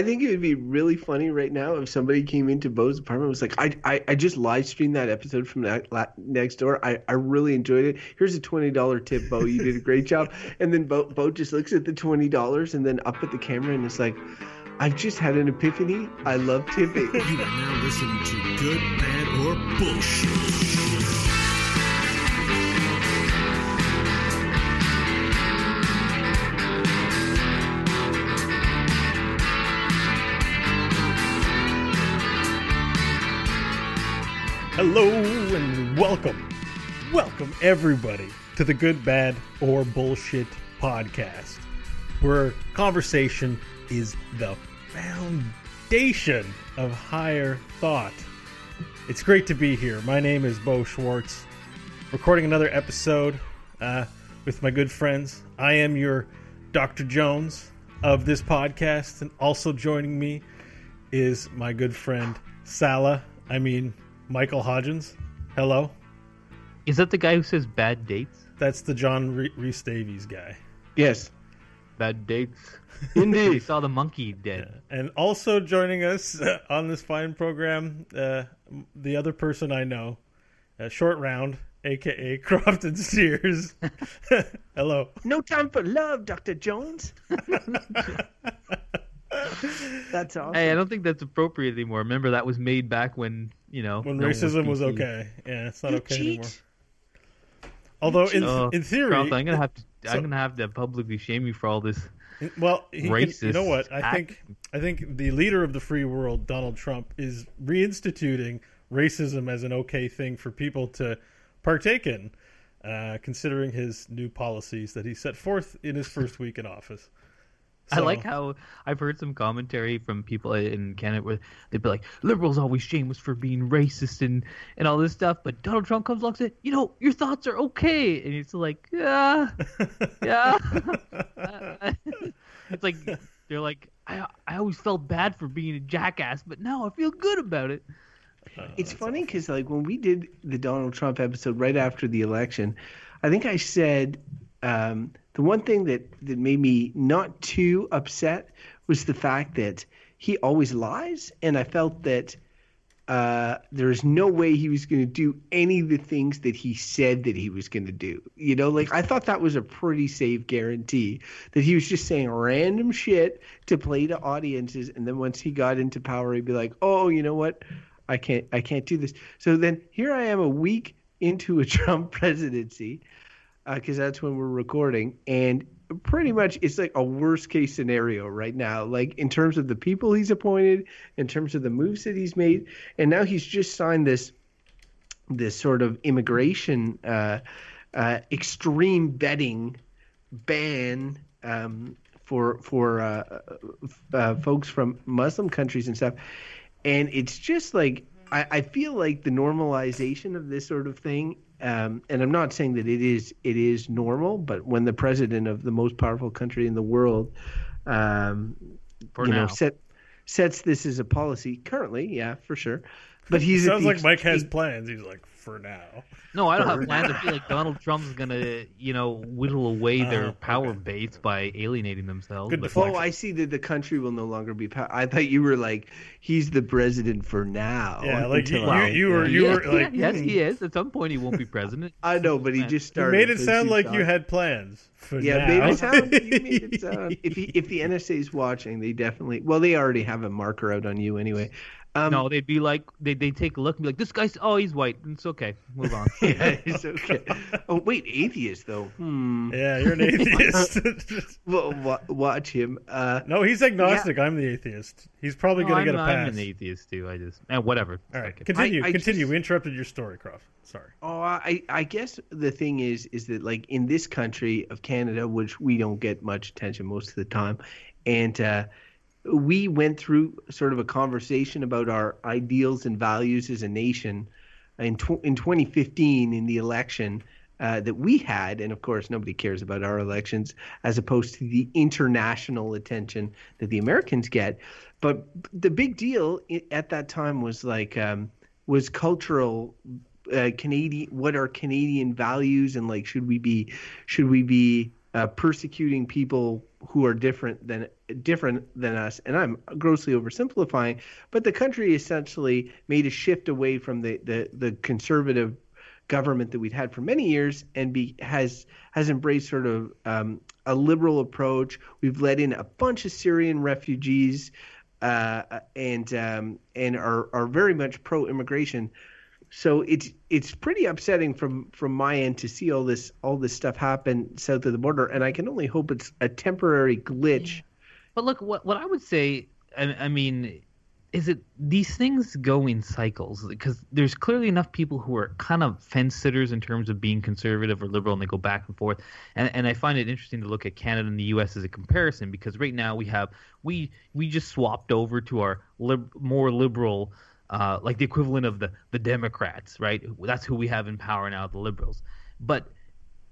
I think it would be really funny right now if somebody came into Beau's apartment and was like, I, I, I just live streamed that episode from that, la- next door. I, I really enjoyed it. Here's a $20 tip, Beau. You did a great job. And then Beau, Beau just looks at the $20 and then up at the camera and it's like, I've just had an epiphany. I love tipping. You are now listening to Good, Bad, or Bullshit. Welcome. Welcome everybody to the Good, Bad, or Bullshit podcast, where conversation is the foundation of higher thought. It's great to be here. My name is Beau Schwartz, recording another episode uh, with my good friends. I am your Dr. Jones of this podcast, and also joining me is my good friend Sallah. I mean, Michael Hodgins. Hello. Is that the guy who says bad dates? That's the John Re- Rhys Davies guy. yes. Bad dates. Indeed. we saw the monkey dead. And also joining us uh, on this fine program, uh, the other person I know, uh, Short Round, aka Crofton Sears. Hello. No time for love, Dr. Jones. That's awesome. Hey, I don't think that's appropriate anymore. Remember that was made back when you know When no racism was PC. okay. Yeah, it's not You okay cheat. anymore. Although in Oh, in theory, I'm gonna have to. So- I'm gonna have to publicly shame you for all this. Well, he, you know what? I act. think I think the leader of the free world, Donald Trump, is reinstituting racism as an okay thing for people to partake in, uh, considering his new policies that he set forth in his first week in office. I like how I've heard some commentary from people in Canada where they'd be like, "Liberals always shame us for being racist and and all this stuff," but Donald Trump comes along and says, "You know, your thoughts are okay," and it's like, "Yeah, yeah." it's like they're like, "I I always felt bad for being a jackass, but now I feel good about it." Uh, it's funny because like when we did the Donald Trump episode right after the election, I think I said um, the one thing that that made me not too upset was the fact that he always lies, and I felt that uh, there's no way he was going to do any of the things that he said that he was going to do. You know, like I thought that was a pretty safe guarantee that he was just saying random shit to play to audiences, and then once he got into power, he'd be like, "Oh, you know what? I can't, I can't do this." So then here I am, a week into a Trump presidency, because that's when we're recording, and pretty much it's like a worst case scenario right now like in terms of the people he's appointed in terms of the moves that he's made and now he's just signed this this sort of immigration uh, uh, extreme vetting ban um, for for uh, uh, folks from Muslim countries and stuff, and it's just like I, I feel like the normalization of this sort of thing. Um, and I'm not saying that it is it is normal, but when the president of the most powerful country in the world, um, For you now. know, set sets this as a policy currently, yeah, for sure. But he's at Sounds like Mike has extreme- plans. He's like, for now. No, I don't have plans. I feel like Donald Trump's gonna, you know, whittle away Oh, their power okay. base by alienating themselves. Good but- Oh, I see that the country will no longer be. Pa- I thought you were like he's the president for now. Yeah, like you, you, you were you Yeah, were like yeah, yes, he hmm. is. At some point, he won't be president. I know, but he just you started. made it sound she like you had plans for Yeah, now. made it sound. You made it sound. If he, if the NSA is watching, they definitely. Well, they already have a marker out on you anyway. Um, no, they'd be like, they they take a look and be like, this guy's, oh, he's white. It's okay. Move on. yeah, it's okay. Oh wait, atheist though. Hmm. yeah, you're an atheist. Well, wa- watch him. Uh, no, he's agnostic. I'm the atheist. He's probably No, gonna I'm, get a I'm pass. an atheist too. I just, eh, whatever. All right, Okay. continue. I- I continue. just- We interrupted your story, Croft. Sorry. Oh, I I guess the thing is is that like in this country of Canada, which we don't get much attention most of the time, and uh, we went through sort of a conversation about our ideals and values as a nation in tw- in 2015 in the election. Uh, that we had, and of course, nobody cares about our elections as opposed to the international attention that the Americans get. But the big deal at that time was like um, was cultural uh, Canadian what are Canadian values and like should we be should we be uh, persecuting people who are different than different than us and i'm grossly oversimplifying but the country essentially made a shift away from the the, the conservative government that we'd had for many years and be has has embraced sort of um, a liberal approach. We've let in a bunch of syrian refugees uh, and um, and are are very much pro immigration so it's it's pretty upsetting from from my end to see all this all this stuff happen south of the border, and I can only hope it's a temporary glitch. But look, what what I would say, I, I mean, is it these things go in cycles because there's clearly enough people who are kind of fence sitters in terms of being conservative or liberal, and they go back and forth. And and I find it interesting to look at Canada and the U.S. as a comparison because right now we have we we just swapped over to our lib, more liberal uh, like the equivalent of the the Democrats, right? That's who we have in power now, the liberals. But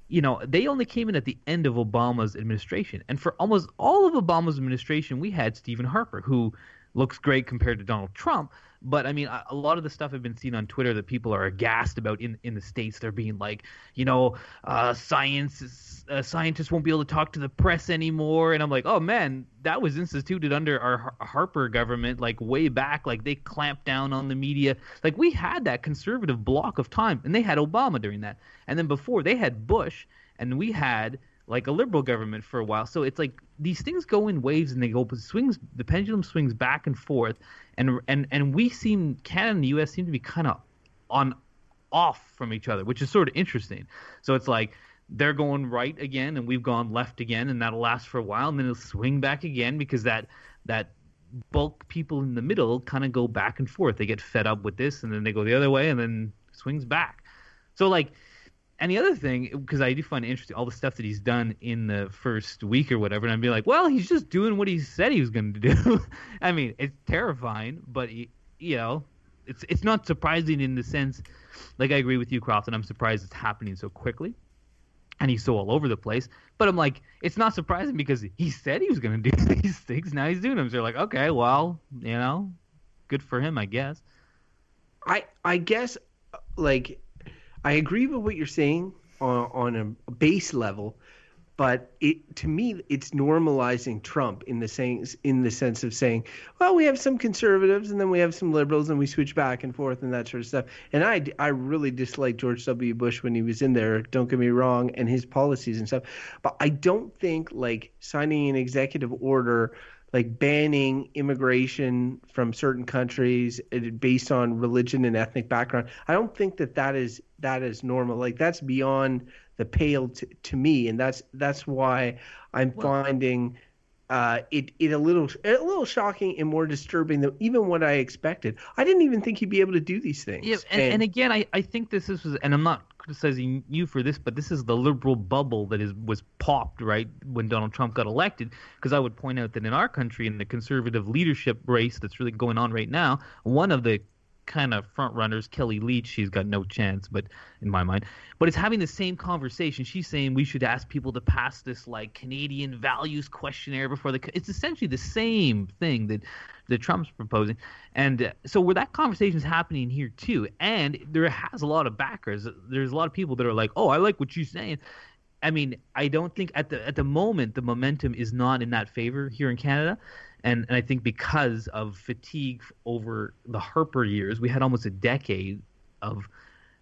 you know, they only came in at the end of Obama's administration, and for almost all of Obama's administration, we had Stephen Harper, who looks great compared to Donald Trump. But I mean, a lot of the stuff I've been seeing on Twitter that people are aghast about in, in the states, they're being like, you know, uh, science uh, scientists won't be able to talk to the press anymore, and I'm like, oh man, that was instituted under our Harper government, like way back. Like they clamped down on the media. Like we had that conservative block of time, and they had Obama during that, and then before they had Bush, and we had like a liberal government for a while. So it's like these things go in waves and they go but swings. The pendulum swings back and forth, and and and we seem Canada and the U.S. seem to be kind of on off from each other, which is sort of interesting. So it's like they're going right again, and we've gone left again, and that'll last for a while, and then it'll swing back again because that that bulk people in the middle kind of go back and forth. They get fed up with this, and then they go the other way, and then swings back. So like and the other thing, because I do find it interesting, all the stuff that he's done in the first week or whatever, and I'd be like, well, he's just doing what he said he was going to do. I mean, it's terrifying, but you know, it's it's not surprising in the sense, like I agree with you, Crofton. I'm surprised it's happening so quickly, and he's so all over the place. But I'm like, it's not surprising because he said he was going to do these things. Now he's doing them. So they're like, okay, well, you know, good for him, I guess. I I guess like I agree with what you're saying on, on a base level, but it to me it's normalizing Trump in the saying in the sense of saying, well, we have some conservatives and then we have some liberals and we switch back and forth and that sort of stuff. And I I really dislike George W. Bush when he was in there. Don't get me wrong, and his policies and stuff, but I don't think like signing an executive order like banning immigration from certain countries based on religion and ethnic background. I don't think that that is that is normal. Like that's beyond the pale to, to me, and that's that's why I'm well, finding uh, it it a little a little shocking and more disturbing than even what I expected. I didn't even think he'd be able to do these things. Yeah, and, and, and again, I, I think this is and I'm not criticizing you for this, but this is the liberal bubble that is was popped right when Donald Trump got elected. Because I would point out that in our country, in the conservative leadership race that's really going on right now, one of the kind of front runners, Kellie Leitch, she's got no chance, but in my mind, but it's having the same conversation. She's saying we should ask people to pass this like Canadian values questionnaire before the. It's essentially the same thing that that Trump's proposing, and uh, so where that conversation is happening here too, and there has a lot of backers. There's a lot of people that are like, "Oh, I like what you're saying." I mean, I don't think at the at the moment the momentum is not in that favor here in Canada, and and I think because of fatigue over the Harper years, we had almost a decade of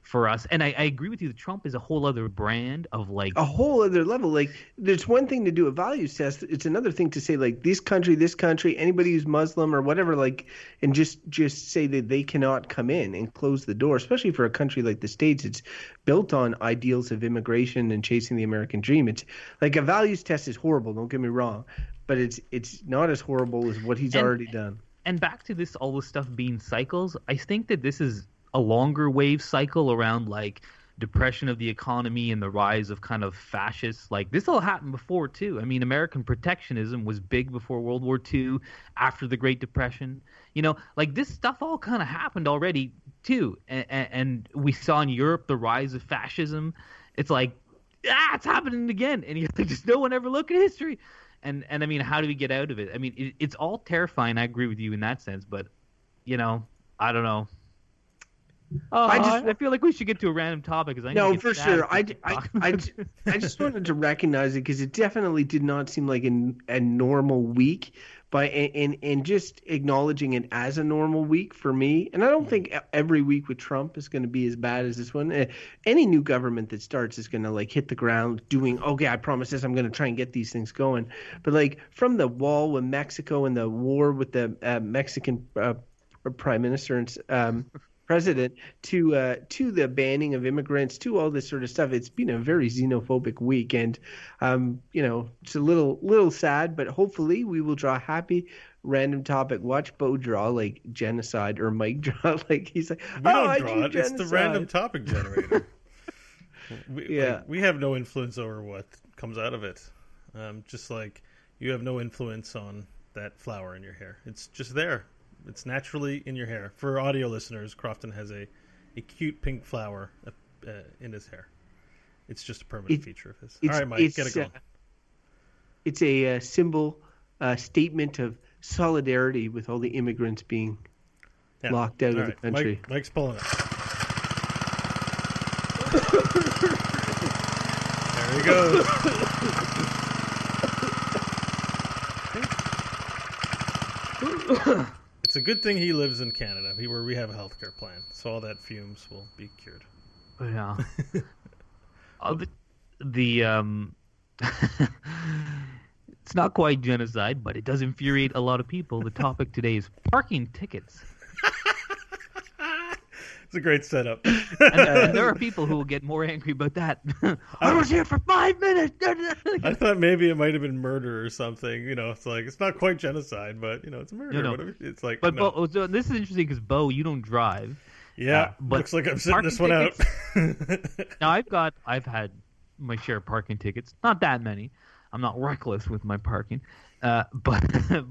for us. And I, I, agree with you. that Trump is a whole other brand of like a whole other level. Like there's one thing to do a values test. It's another thing to say like this country, this country, anybody who's Muslim or whatever, like, and just just say that they cannot come in and close the door. Especially for a country like the states, it's built on ideals of immigration and chasing the American dream. It's like a values test is horrible. Don't get me wrong, but it's it's not as horrible as what he's and, already done. And back to this, all this stuff being cycles. I think that this is a longer wave cycle around like depression of the economy and the rise of kind of fascists. Like this all happened before too. I mean, American protectionism was big before World War II, after the Great Depression. You know, like this stuff all kind of happened already too. And, and, we saw in Europe the rise of fascism. It's like, ah, it's happening again. And you just no one ever look at history. And and I mean, how do we get out of it? I mean, it, it's all terrifying. I agree with you in that sense, but you know, I don't know Oh, I I, just- I feel like we should get to a random topic because I No, for sure. I, I, I, I just wanted to recognize it because it definitely did not seem like a, a normal week. By and and just acknowledging it as a normal week for me, and I don't think e, every week with Trump is going to be as bad as this one. Eh, Any new government that starts is going to like hit the ground doing, okay, I promise this, I'm going to try and get these things going. But like from the wall with Mexico and the war with the uh, Mexican uh, prime minister and um, president to uh, to the banning of immigrants to all this sort of stuff. It's been a very xenophobic week, and um, you know it's a little little sad, but hopefully we will draw happy. Random topic. Watch Beau draw like genocide or Mike draw like he's like. We oh, don't draw drew it. It's the random topic generator. we, Yeah. like, we have no influence over what comes out of it. Um, just like you have no influence on that flower in your hair. It's just there. It's naturally in your hair. For audio listeners, Crofton has a, a cute pink flower uh, uh, in his hair. It's just a permanent It- feature of his. It's, All right, Mike, it's, get it going. uh, it's a uh, symbol, uh, statement of solidarity with all the immigrants being Yeah. locked out All of the country. Mike, Mike's pulling it. there he goes. It's a good thing he lives in Canada, where we have a healthcare plan, so all that fumes will be cured. Yeah. Uh, the, the um, it's not quite genocide, but it does infuriate a lot of people. The topic today is parking tickets, It's a great setup. and, and there are people who will get more angry about that. I was here for five minutes. I thought maybe it might have been murder or something. You know, it's like it's not quite genocide, but you know, it's murder. no. Whatever. It's like, but no. Beau, so this is interesting because Beau, you don't drive. yeah, uh, but looks like I'm sitting this one out. Now I've got I've had my share of parking tickets. Not that many. I'm not reckless with my parking, uh, but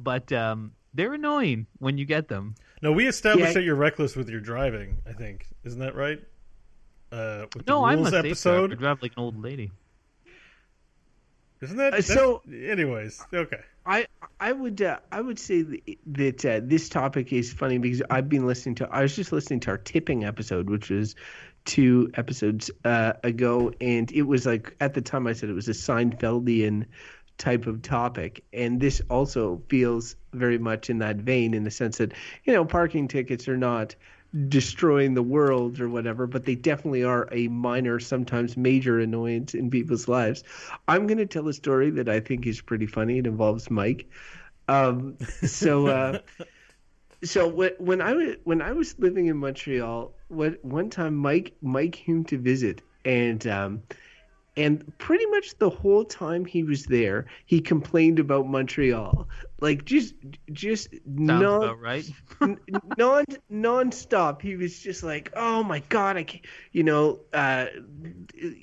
but um, they're annoying when you get them. no, we established Yeah. that you're reckless with your driving. I think isn't that right? Uh, with the No, I'm a rules safe driver. I episode, drive like an old lady. isn't that Uh, so- Anyways, okay. I I would uh, I would say that uh, this topic is funny because I've been listening to I was just listening to our tipping episode, which was two episodes uh, ago, and it was like at the time I said it was a Seinfeldian type of topic, and this also feels very much in that vein in the sense that you know parking tickets are not destroying the world or whatever, but they definitely are a minor, sometimes major annoyance in people's lives. I'm going to tell a story that I think is pretty funny. It involves Mike. Um, so, uh, so when, I was when I was living in Montreal, what one time Mike Mike came to visit, and um, and pretty much the whole time he was there, he complained about Montreal, like just just Sounds non about right. non nonstop. He was just like, "Oh my god, I can't." You know, uh,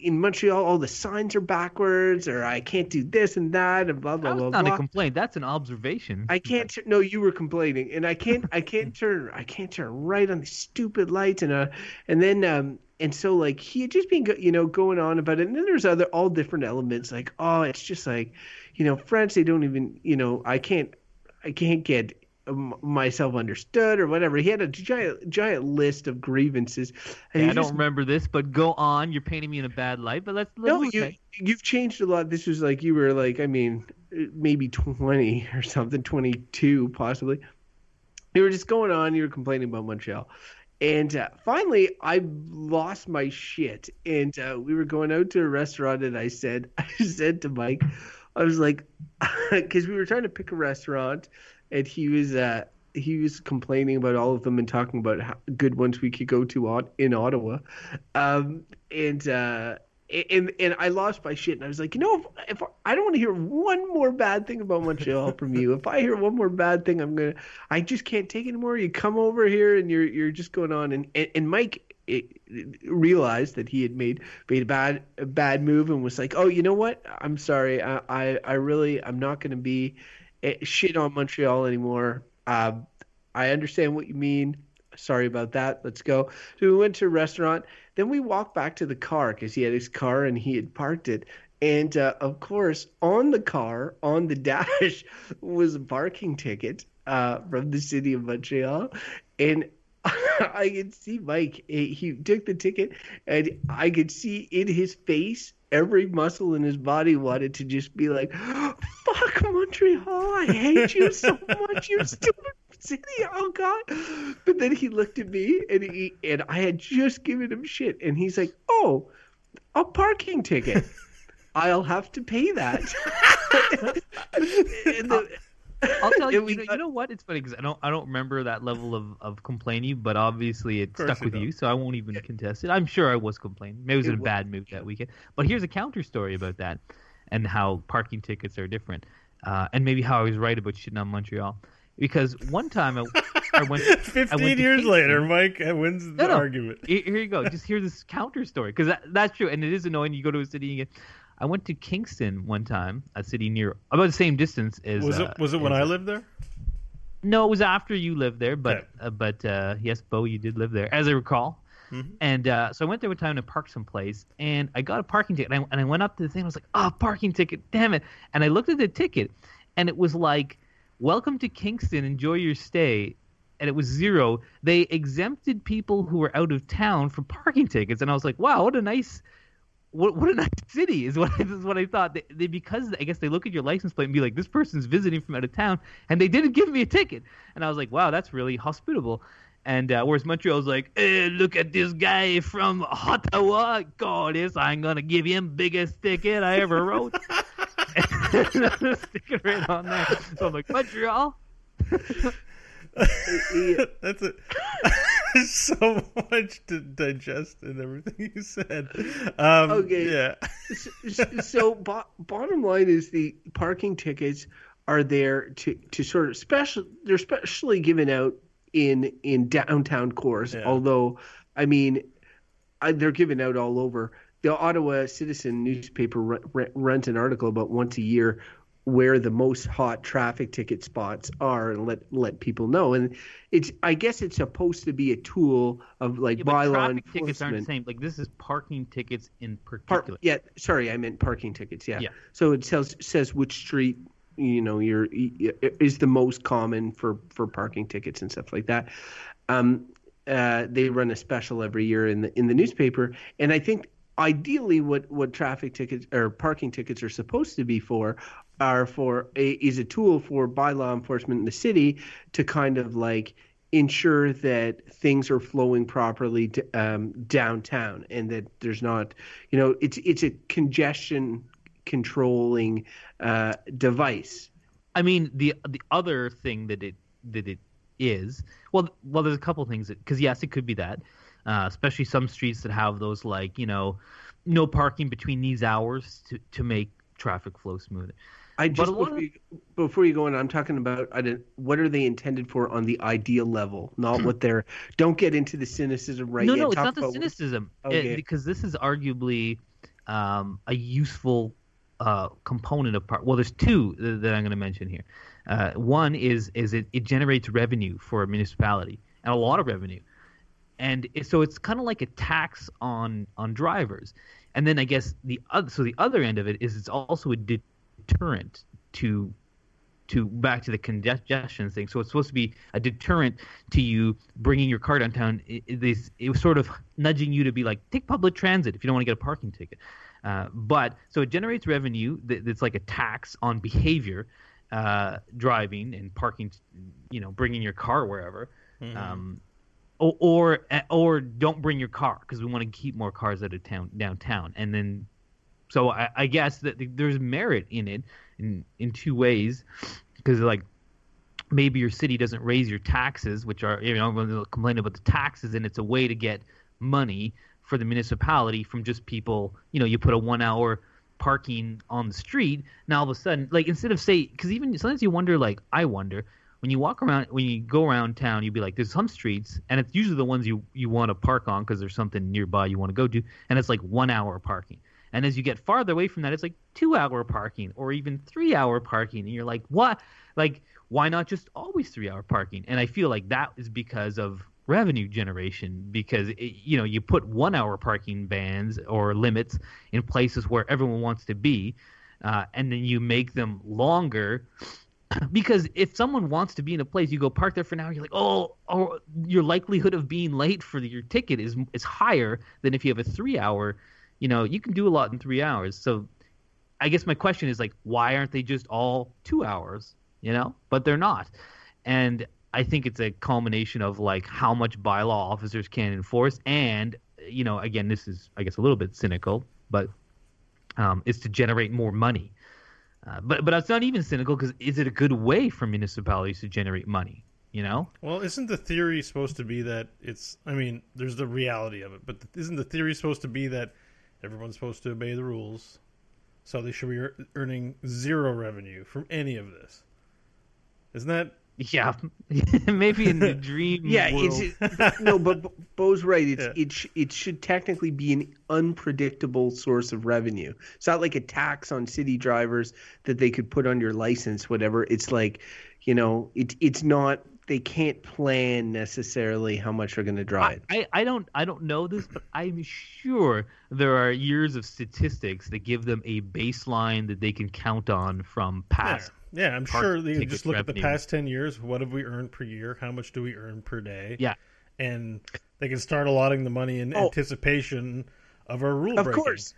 in Montreal, all the signs are backwards, or I can't do this and that, and blah blah blah was not blah. a complaint. That's an observation. I can't. No, you were complaining, and I can't. I can't turn. I can't turn right on the stupid lights, and uh, and then um, and so like he had just been, you know, going on about it, and then there's other all different elements, like oh, it's just like, you know, French. They don't even, you know, I can't, I can't get um, myself understood or whatever. He had a giant, giant list of grievances. Yeah, I don't remember this, but go on. You're painting me in a bad light, but let's. no, let's you okay. you've changed a lot. This was like you were like I mean maybe twenty or something, twenty two possibly. You were just going on. You were complaining about Montreal, and uh, finally I lost my shit. And uh, we were going out to a restaurant, and I said I said to Mike, I was like, because we were trying to pick a restaurant, and he was uh, he was complaining about all of them and talking about how good ones we could go to on, in Ottawa, um, and. Uh, and and I lost my shit, and I was like, you know, if, if I don't want to hear one more bad thing about Montreal from you, if I hear one more bad thing, I'm gonna, I just can't take it anymore. You come over here, and you're you're just going on, and and, and Mike it, realized that he had made made a bad a bad move, and was like, oh, you know what? I'm sorry, I I, I really I'm not gonna be eh, shit on Montreal anymore. Um, I understand what you mean. Sorry about that. Let's go. So we went to a restaurant. Then we walked back to the car because he had his car and he had parked it. And uh, of course, on the car, on the dash, was a parking ticket uh, from the city of Montreal. And I could see Mike. He, he took the ticket, and I could see in his face every muscle in his body wanted to just be like, "Fuck Montreal! I hate you so much, you stupid city! Oh God!" But then he looked at me, and he and I had just given him shit, and he's like, "Oh, a parking ticket. I'll have to pay that." and the, I'll tell you, you know, got- you know what? It's funny because I don't, I don't remember that level of, of complaining, but obviously it stuck with you, so I won't even contest it. I'm sure I was complaining. Maybe I was It in a wa- bad mood that weekend. But here's a counter story about that, and how parking tickets are different, uh, and maybe how I was right about shitting on Montreal, because one time I, I went. I 15 went to years later, Mike wins the No, no. argument. Here you go. Just hear this counter story because that, that's true, and it is annoying. You go to a city and you get. I went to Kingston one time, a city near about the same distance as. Was uh, it was it when as- I lived there? No, it was after you lived there, but Okay. uh, but uh, yes, Beau, you did live there, as I recall. Mhm. And uh, so I went there one time to park someplace, and I got a parking ticket. And I, and I went up to the thing. I was like, "Oh, parking ticket! Damn it!" And I looked at the ticket, and it was like, "Welcome to Kingston. Enjoy your stay." And it was zero. They exempted people who were out of town from parking tickets, and I was like, "Wow, what a nice." What, what a nice city is what is what I thought. They, they because I guess they look at your license plate and be like, this person's visiting from out of town, and they didn't give me a ticket. And I was like, wow, that's really hospitable. And uh, whereas was like, eh, look at this guy from Ottawa, God, this I'm gonna give him biggest ticket I ever wrote. Stick it right on there. So I'm like, Montreal. That's it. so much to digest in everything you said. Um, Okay. Yeah. S- so bo- bottom line is the parking tickets are there to, to sort of special they're specially given out in in downtown cores Yeah. although i mean I, they're given out all over the ottawa citizen newspaper r- r- runs an article about once a year where the most hot traffic ticket spots are and let let people know and it's i guess it's supposed to be a tool of like Yeah, bylaw traffic tickets aren't the same. Like this is parking tickets in Par- particular. yeah, sorry, I meant parking tickets. Yeah. Yeah. So it says says which street you know you're is the most common for for parking tickets and stuff like that. Um, uh, they run a special every year in the in the newspaper, and I think ideally what what traffic tickets or parking tickets are supposed to be for are for a, is a tool for by law enforcement in the city to kind of like ensure that things are flowing properly to, um, downtown and that there's not you know it's it's a congestion controlling uh, device. I mean, the the other thing that it that it is well, well, there's a couple things because yes, it could be that, uh, especially some streets that have those like you know, no parking between these hours to to make traffic flow smoother. I just before of- you, before you go on, I'm talking about I didn't, what are they intended for on the ideal level, not what they're. Don't get into the cynicism right no, yet. no, it's not the what- cynicism It- Okay. because this is arguably um, a useful uh, component of part. Well, there's two that, that I'm going to mention here. Uh, one is is it, it generates revenue for a municipality and a lot of revenue, and it, so it's kind of like a tax on on drivers. And then I guess the other so the other end of it is it's also a deterrent to to back to the congestion thing. So it's supposed to be a deterrent to you bringing your car downtown. It, it, it was sort of nudging you to be like, take public transit if you don't want to get a parking ticket. Uh, but so it generates revenue that, that's like a tax on behavior, uh, driving and parking, you know, bringing your car wherever. Um, or, or don't bring your car because we want to keep more cars out of town downtown. And then, so I, I guess that there's merit in it in in two ways because like maybe your city doesn't raise your taxes, which are you know everyone's complaining about the taxes, and it's a way to get money for the municipality from just people. You know, you put a one hour parking on the street. Now all of a sudden, like instead of say, because even sometimes you wonder, like I wonder when you walk around, when you go around town, you'd be like, there's some streets, and it's usually the ones you you want to park on because there's something nearby you want to go to, and it's like one hour parking. And as you get farther away from that, it's like two hour parking or even three hour parking. And you're like, what? Like, why not just always three hour parking? And I feel like that is because of revenue generation because it, you know you put one hour parking bans or limits in places where everyone wants to be uh, and then you make them longer because if someone wants to be in a place, you go park there for an hour. You're like, oh, oh, your likelihood of being late for your ticket is is higher than if you have a three hour. You know, you can do a lot in three hours. So, I guess my question is like, why aren't they just all two hours? You know, but they're not, and I think it's a culmination of like how much bylaw officers can enforce, and you know, again, this is I guess a little bit cynical, but um, is to generate more money. Uh, but but it's not even cynical because is it a good way for municipalities to generate money? You know? Well, isn't the theory supposed to be that it's? I mean, there's the reality of it, but isn't the theory supposed to be that everyone's supposed to obey the rules, so they should be earning zero revenue from any of this? Isn't that Yeah, maybe in the dream. Yeah, world. it's no, but Beau's right. It's Yeah. it sh- it should technically be an unpredictable source of revenue. It's not like a tax on city drivers that they could put on your license, whatever. It's like, you know, it it's not. They can't plan necessarily how much they're going to drive. I. I, I don't I don't know this, but I'm sure there are years of statistics that give them a baseline that they can count on from past. yeah I'm sure they just look at the past ten years. What have we earned per year? How much do we earn per day? Yeah. and they can start allotting the money in Oh. anticipation of our rule Of breaking. course.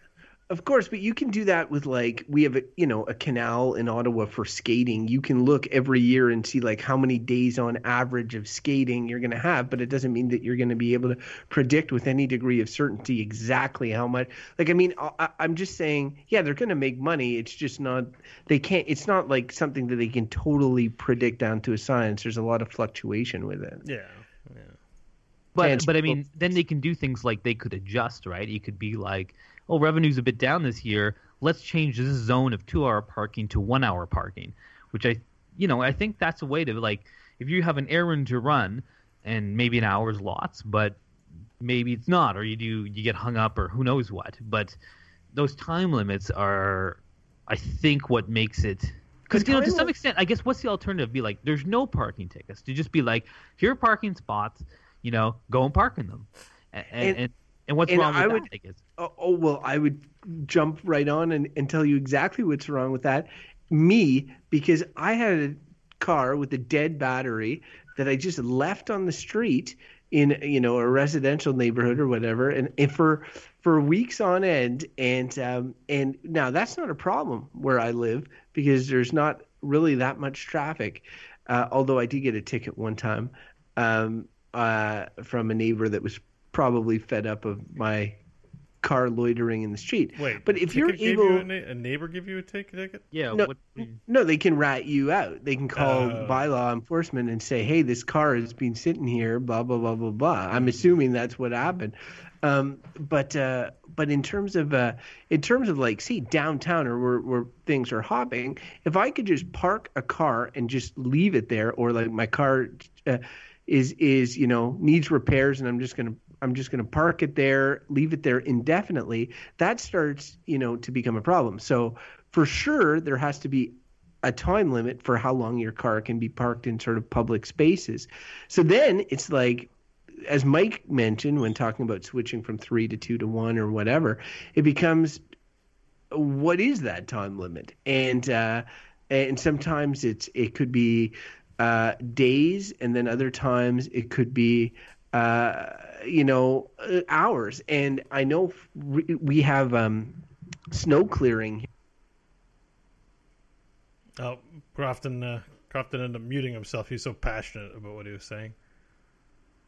Of course, but you can do that with like we have a you know a canal in Ottawa for skating. You can look every year and see like how many days on average of skating you're going to have, but it doesn't mean that you're going to be able to predict with any degree of certainty exactly how much. Like I mean, I, I'm just saying, yeah, they're going to make money. It's just not they can't. It's not like something that they can totally predict down to a science. There's a lot of fluctuation with it. Yeah, yeah. But Trans- but I mean, then they can do things like they could adjust, right? You could be like, oh, revenue's a bit down this year. Let's change this zone of two-hour parking to one-hour parking, which I, you know, I think that's a way to like, if you have an errand to run, and maybe an hour's lots, but maybe it's not, or you do you get hung up, or who knows what. But those time limits are, I think, what makes it. Because you know, to some extent, I guess what's the alternative? Be like, there's no parking tickets. To just be like, here are parking spots. You know, go and park in them. And and, And- and, what's and wrong with I that? I. Oh, oh well, I would jump right on and, and tell you exactly what's wrong with that. Me, because I had a car with a dead battery that I just left on the street in you know a residential neighborhood or whatever, and, and for for weeks on end, and um, and now that's not a problem where I live because there's not really that much traffic. Uh, although I did get a ticket one time um, uh, from a neighbor that was probably fed up of my car loitering in the street. Wait, but if you're able, you a, na- a neighbor give you a ticket? Yeah. no, what, no, they can rat you out. They can call Oh. bylaw enforcement and say, "Hey, this car has been sitting here." Blah blah blah blah blah. I'm assuming that's what happened. Um, but uh, but in terms of uh, in terms of like, see downtown or where, where things are hopping, if I could just park a car and just leave it there, or like my car uh, is is you know needs repairs, and I'm just gonna I'm just going to park it there, leave it there indefinitely, that starts, you know, to become a problem. So for sure, there has to be a time limit for how long your car can be parked in sort of public spaces. So then it's like, as Mike mentioned when talking about switching from three to two to one or whatever, it becomes what is that time limit? And uh, and sometimes it's it could be uh, days, and then other times it could be uh, you know uh, hours. And I know we we have um, snow clearing. Oh, Crofton, uh, Crofton ended up muting himself. He's so passionate about what he was saying.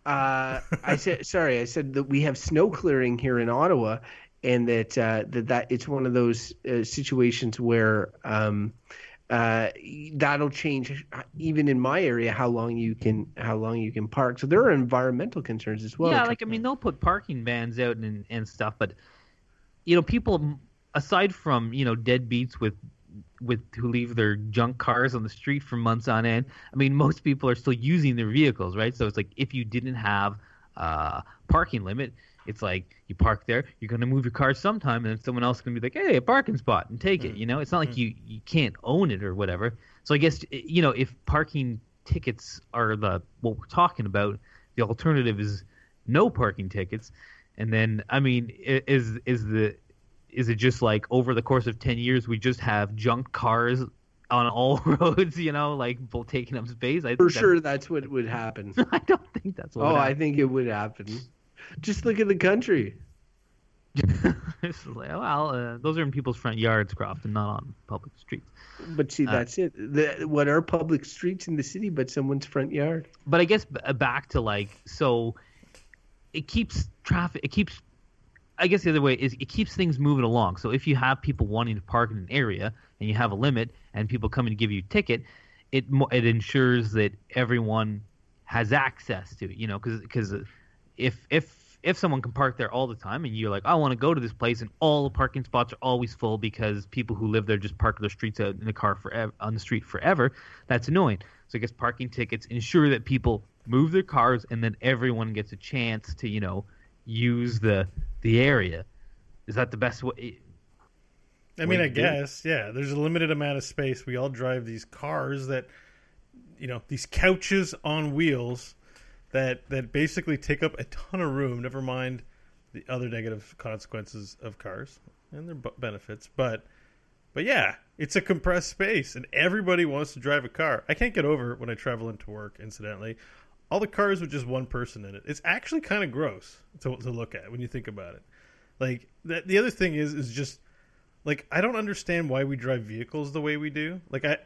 Uh, I said sorry. I said that we have snow clearing here in Ottawa, and that uh, that that it's one of those uh, situations where um, uh, that'll change even in my area how long you can how long you can park. So there are environmental concerns as well. yeah, like I mean, they'll put parking bans out and and stuff, but you know, people aside from you know deadbeats with with who leave their junk cars on the street for months on end. I mean, most people are still using their vehicles, right? So it's like if you didn't have uh, parking limit, it's like you park there, you're gonna move your car sometime, and then someone else is gonna be like, "Hey, a parking spot," and take it. Mm. You know, it's not like mm. you you can't own it or whatever. So I guess eh, you know if parking tickets are the what we're talking about, the alternative is no parking tickets. And then I mean, is is the is it just like over the course of 10 years we just have junk cars on all roads, you know, like taking up space. I For sure, that's what would happen. I don't think that's what. oh, would I think it would happen. Just look at the country. Like, well, uh, those are in people's front yards, Croft, and not on public streets. But see, Uh, that's it. The, what are public streets in the city but someone's front yard? But I guess b- uh, back to like so, it keeps traffic. It keeps. I guess the other way is it keeps things moving along. So if you have people wanting to park in an area and you have a limit and people come and give you a ticket, it it ensures that everyone has access to it. You know, because if if if someone can park there all the time and you're like, I want to go to this place and all the parking spots are always full because people who live there just park their streets out in the car forever on the street forever, that's annoying. So I guess parking tickets ensure that people move their cars and then everyone gets a chance to, you know, use the the area. Is that the best way? I mean, I do it. guess, yeah. There's a limited amount of space. We all drive these cars that, you know, these couches on wheels that that basically take up a ton of room. Never mind the other negative consequences of cars and their benefits. But, but yeah, it's a compressed space, and everybody wants to drive a car. I can't get over when I travel into work. Incidentally, all the cars with just one person in it. It's actually kind of gross to to look at when you think about it. Like that. The other thing is is just like I don't understand why we drive vehicles the way we do. Like I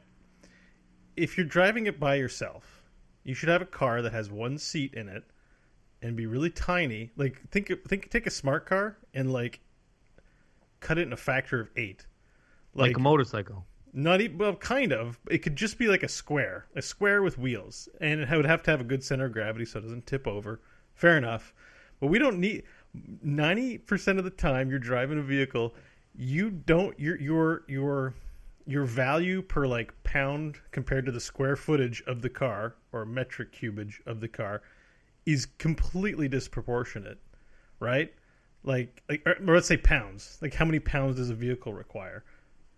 if you're driving it by yourself, you should have a car that has one seat in it and be really tiny. Like think think take a smart car and like cut it in a factor of 8. Like, a motorcycle. Not even well, kind of. It could just be like a square, a square with wheels, and it would have to have a good center of gravity so it doesn't tip over. Fair enough, but we don't need. Ninety percent of the time, you're driving a vehicle, you don't your your your your value per like pound compared to the square footage of the car or metric cubage of the car is completely disproportionate, right? Like, like or let's say pounds. Like, how many pounds does a vehicle require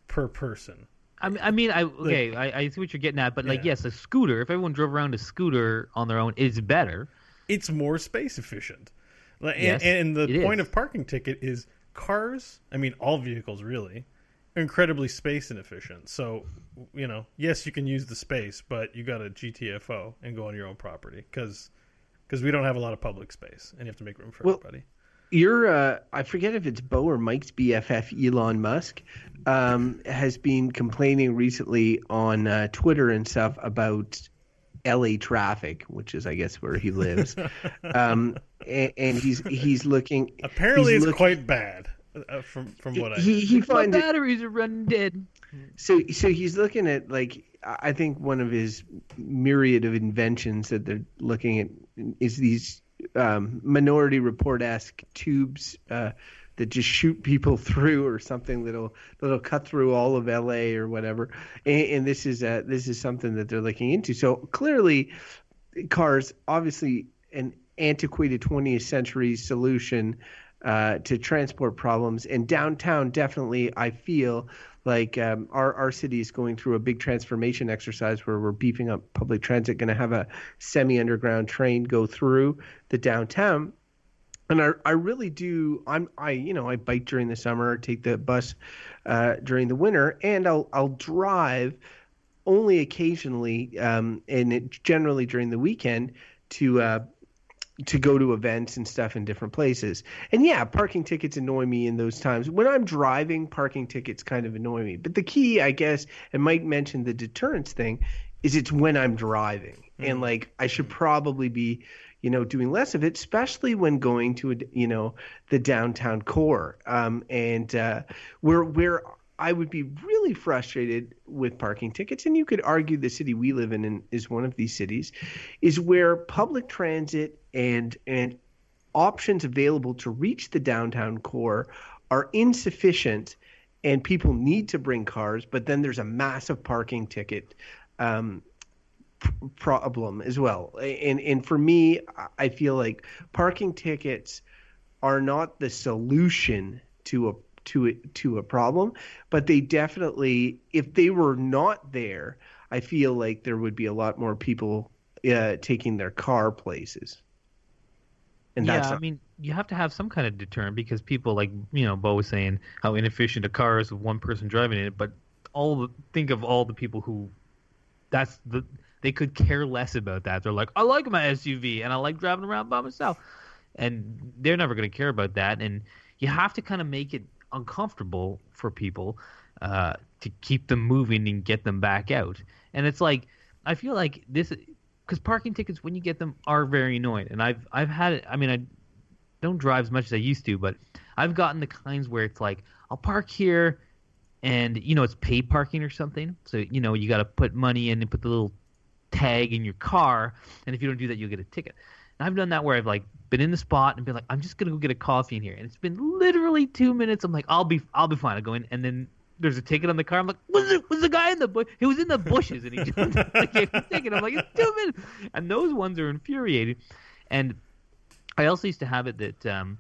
per person? I mean, I mean, I okay, I, I see what you're getting at, but like, Yeah. yes, a scooter. If everyone drove around a scooter on their own, is better. it's more space efficient. Like, and- Yes, and, the point is. of parking ticket is cars. I mean, all vehicles really incredibly space inefficient. So, you know, yes, you can use the space, but you got a GTFO and go on your own property because because we don't have a lot of public space and you have to make room for Well, everybody. You're, uh, I forget if it's Beau or Mike's BFF, Elon Musk, um, has been complaining recently on uh, Twitter and stuff about LA traffic, which is, I guess, where he lives. um, and, and he's he's looking. Apparently, he's it's looking- quite bad uh, from from what I. He he My finds it batteries are running dead. So, so he's looking at like I think one of his myriad of inventions that they're looking at is these um, Minority Report esque tubes uh, that just shoot people through or something that'll that'll cut through all of L.A. or whatever. And, and this is uh, this is something that they're looking into. So clearly, cars obviously an antiquated 20th century solution uh, to transport problems. And downtown, definitely, I feel like um, our our city is going through a big transformation exercise where we're beefing up public transit. Going to have a semi underground train go through the downtown. And I, I really do. I'm I you know I bike during the summer, take the bus uh, during the winter, and I'll I'll drive only occasionally, um, and it, generally during the weekend to uh, to go to events and stuff in different places. And yeah, parking tickets annoy me in those times. When I'm driving, parking tickets kind of annoy me. But the key, I guess, and Mike mentioned the deterrence thing, is it's when I'm driving. And like I should probably be, you know, doing less of it, especially when going to a, you know, the downtown core. Um, and uh, where where I would be really frustrated with parking tickets, and you could argue the city we live in in- is one of these cities, is where public transit and and options available to reach the downtown core are insufficient, and people need to bring cars, but then there's a massive parking ticket. Um, problem as well and and for me I- feel like parking tickets are not the solution to a to a, to a problem, but they definitely, if they were not there, I feel like there would be a lot more people uh, taking their car places. And yeah, that's I mean, you have to have some kind of deterrent because people, like you know, Beau was saying how inefficient a car is with one person driving it. But all the think of all the people who that's the they could care less about that. They're like, I like my SUV and I like driving around by myself, and they're never going to care about that. And you have to kind of make it uncomfortable for people uh, to keep them moving and get them back out. And it's like I feel like this because parking tickets when you get them are very annoying. And I've I've had it. I mean, I don't drive as much as I used to, but I've gotten the kinds where it's like I'll park here and you know it's paid parking or something. So you know you got to put money in and put the little tag in your car, and if you don't do that, you'll get a ticket. And I've done that where I've like been in the spot and been like, I'm just gonna go get a coffee in here, and it's been literally two minutes. I'm like, I'll be I'll be fine. I go in, and then there's a ticket on the car. I'm like, was it was the guy in the bush? He was in the bushes, and he just like, gave me a ticket. I'm like, it's two minutes, and those ones are infuriating. And I also used to have it that. Um,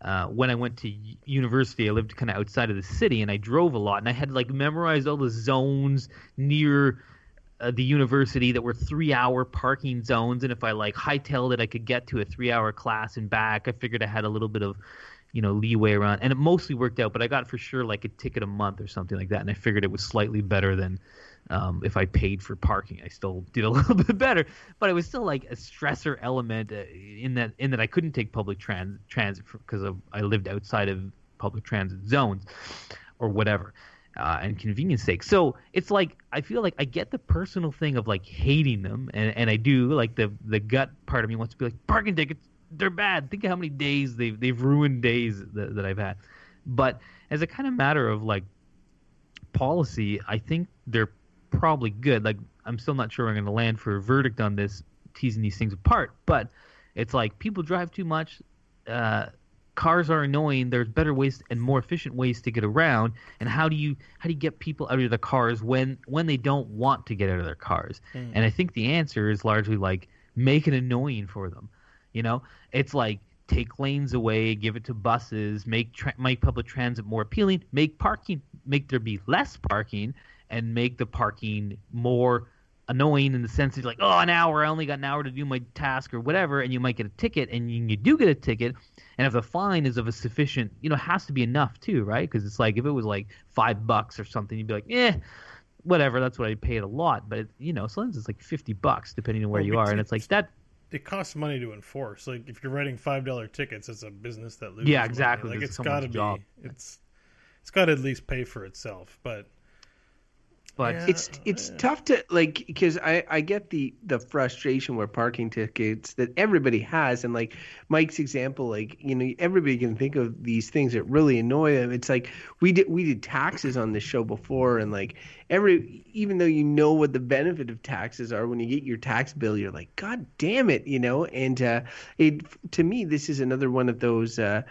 uh, when I went to university, I lived kind of outside of the city, and I drove a lot, and I had like memorized all the zones near uh, the university that were three-hour parking zones, and if I like hightailed it, I could get to a three-hour class and back. I figured I had a little bit of, you know, leeway around, and it mostly worked out. But I got for sure like a ticket a month or something like that, and I figured it was slightly better than um, if I paid for parking, I still did a little bit better, but it was still like a stressor element uh, in that in that I couldn't take public trans- transit because I lived outside of public transit zones or whatever. Uh, and convenience sake. So it's like I feel like I get the personal thing of like hating them, and, and I do like the the gut part of me wants to be like parking tickets, they're bad. Think of how many days they've they've ruined days that, that I've had. But as a kind of matter of like policy, I think they're probably good. Like I'm still not sure I'm going to land for a verdict on this, teasing these things apart. But it's like people drive too much. Uh, cars are annoying. There's better ways and more efficient ways to get around. And how do you how do you get people out of their cars when when they don't want to get out of their cars? Mm. And I think the answer is largely like make it annoying for them. You know, it's like take lanes away, give it to buses, make tra- make public transit more appealing, make parking, make there be less parking, and make the parking more annoying in the sense that like, oh, an hour, I only got an hour to do my task or whatever, and you might get a ticket, and you, you do get a ticket, and if the fine is of a sufficient, you know, has to be enough too, right? Because it's like if it was like five bucks or something, you'd be like, eh, whatever, that's what I paid a lot, but it, you know, sometimes it's like fifty bucks depending on where well, you are, and it's like that. It costs money to enforce. Like if you're writing five dollar tickets, it's a business that loses. Yeah, exactly. Money. Like it's got to be. It's it's got to at least pay for itself, but but yeah, it's it's yeah. tough to like because I I get the the frustration where parking tickets that everybody has and like Mike's example like you know everybody can think of these things that really annoy them. It's like we did we did taxes on this show before and like every even though you know what the benefit of taxes are when you get your tax bill you're like god damn it you know? And uh, it to me this is another one of those uh,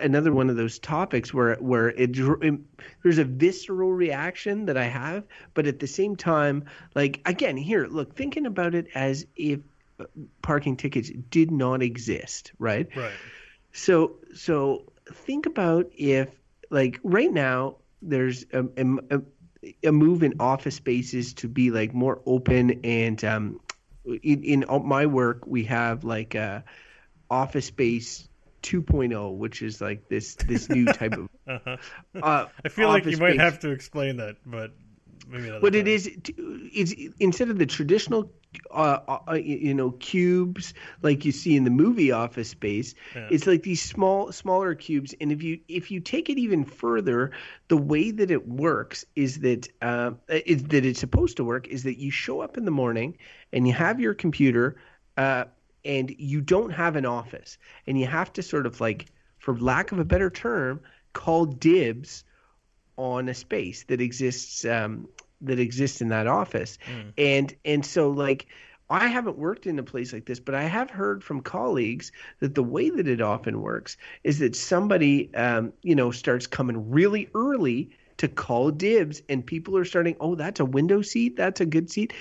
another one of those topics where where it, it there's a visceral reaction that I have but at the same time like again here look thinking about it as if parking tickets did not exist right? Right. So so think about if like right now there's a, a, a a move in office spaces to be like more open and um, in, in my work we have like a office space 2.0 which is like this this new type of uh-huh. uh, i feel like you might space. have to explain that but maybe but time. it is it's instead of the traditional uh, uh, uh you know cubes like you see in the movie office space yeah. it's like these small smaller cubes and if you if you take it even further the way that it works is that uh, is that it's supposed to work is that you show up in the morning and you have your computer uh, and you don't have an office and you have to sort of like for lack of a better term call dibs on a space that exists um, that exists in that office. Mm. And and so like I haven't worked in a place like this, but I have heard from colleagues that the way that it often works is that somebody, um, you know, starts coming really early to call dibs, and people are starting. Oh, that's a window seat. That's a good seat,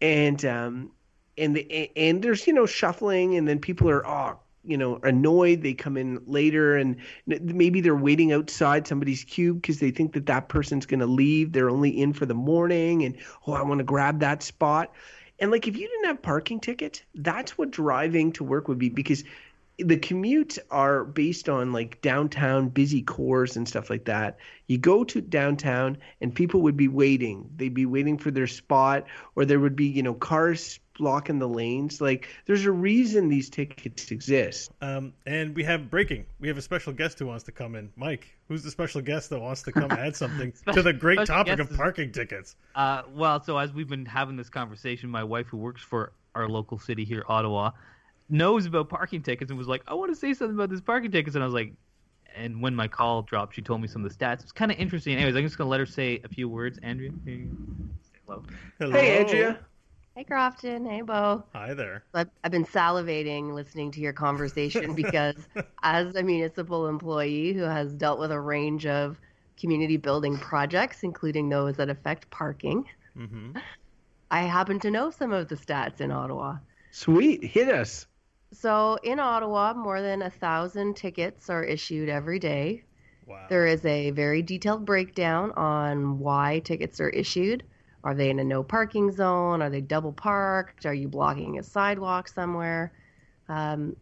and um, and the, and there's you know shuffling, and then people are oh you know annoyed they come in later and maybe they're waiting outside somebody's cube because they think that that person's going to leave they're only in for the morning and oh i want to grab that spot and like if you didn't have parking tickets that's what driving to work would be because the commutes are based on like downtown busy cores and stuff like that. You go to downtown and people would be waiting. They'd be waiting for their spot or there would be, you know, cars blocking the lanes. Like there's a reason these tickets exist. Um, and we have breaking. We have a special guest who wants to come in. Mike, who's the special guest that wants to come add something to the great Special topic guest of is- parking tickets? Uh, well, so as we've been having this conversation, my wife, who works for our local city here, Ottawa, knows about parking tickets and was like, "I want to say something about this parking tickets," and I was like, and when my call dropped, she told me some of the stats. It's kind of interesting. Anyways, I'm just gonna let her say a few words. Andrea, here you go. Say hello. Hello. Hey, Andrea. Hey, Crofton. Hey, Beau. Hi there. I've, I've been salivating listening to your conversation because, as a municipal employee who has dealt with a range of community building projects, including those that affect parking, hmm I happen to know some of the stats in Ottawa. Sweet. Hit us. So, in Ottawa, more than a thousand tickets are issued every day. Wow. There is a very detailed breakdown on why tickets are issued. Are they in a no parking zone? Are they double parked? Are you blocking a sidewalk somewhere? Um,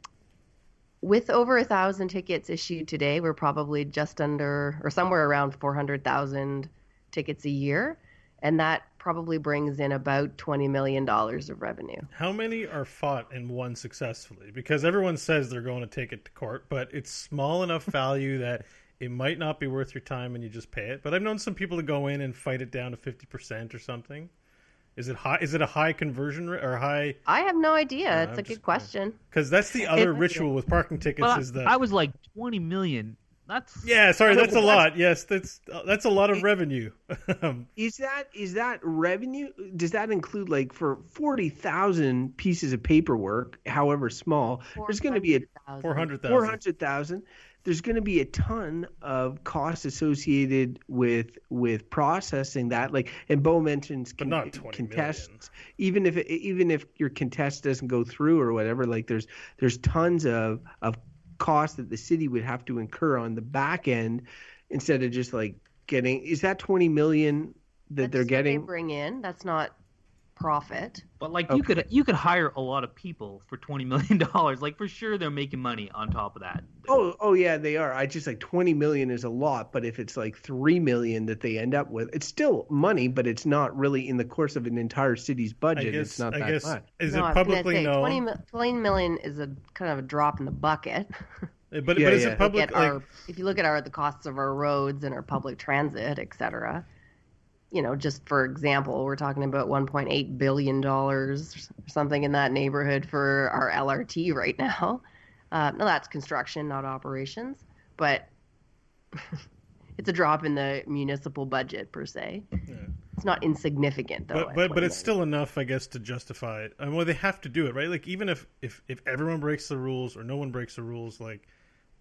with over a thousand tickets issued today, we're probably just under or somewhere around 400,000 tickets a year. And that probably brings in about $20 million of revenue. How many are fought and won successfully? Because everyone says they're going to take it to court, but it's small enough value that it might not be worth your time and you just pay it. But I've known some people to go in and fight it down to fifty percent or something. Is it high? Is it a high conversion rate or high? I have no idea. Yeah, it's I'm a good question. Because that's the other ritual with parking tickets Well, is that. I was like 20 million. That's yeah, sorry, that's a that's- lot. Yes, that's that's a lot of revenue. Um, Is that is that revenue? Does that include like for forty thousand pieces of paperwork, however small? There's going to be a 400,000. Four hundred four thousand. hundred thousand. There's going to be a ton of costs associated with with processing that. Like, and Beau mentions But not 20 contests. Even if it, even if your contest doesn't go through or whatever, like there's there's tons of of costs that the city would have to incur on the back end instead of just like getting. Is that twenty million that That's they're just what they getting? bring in. That's not profit. But like you could you could hire a lot of people for twenty million dollars. Like for sure they're making money on top of that. Oh, oh yeah, they are. I just like 20 million is a lot, but if it's like 3 million that they end up with, it's still money, but it's not really in the course of an entire city's I budget. guess. it's not I that guess. much. Is No, it publicly say, known? 20, 20 million is a kind of a drop in the bucket. Uh, But Yeah, but is yeah. it public? Like, our, if you look at our the costs of our roads and our public transit, et cetera, you know, just for example, we're talking about 1.8 billion dollars or something in that neighborhood for our LRT right now. Uh, no, that's construction, not operations, but it's a drop in the municipal budget per se. It's not insignificant though. but but, but it's still enough, I guess, to justify it. I mean, well, they have to do it, right? Like even if if if everyone breaks the rules or no one breaks the rules, like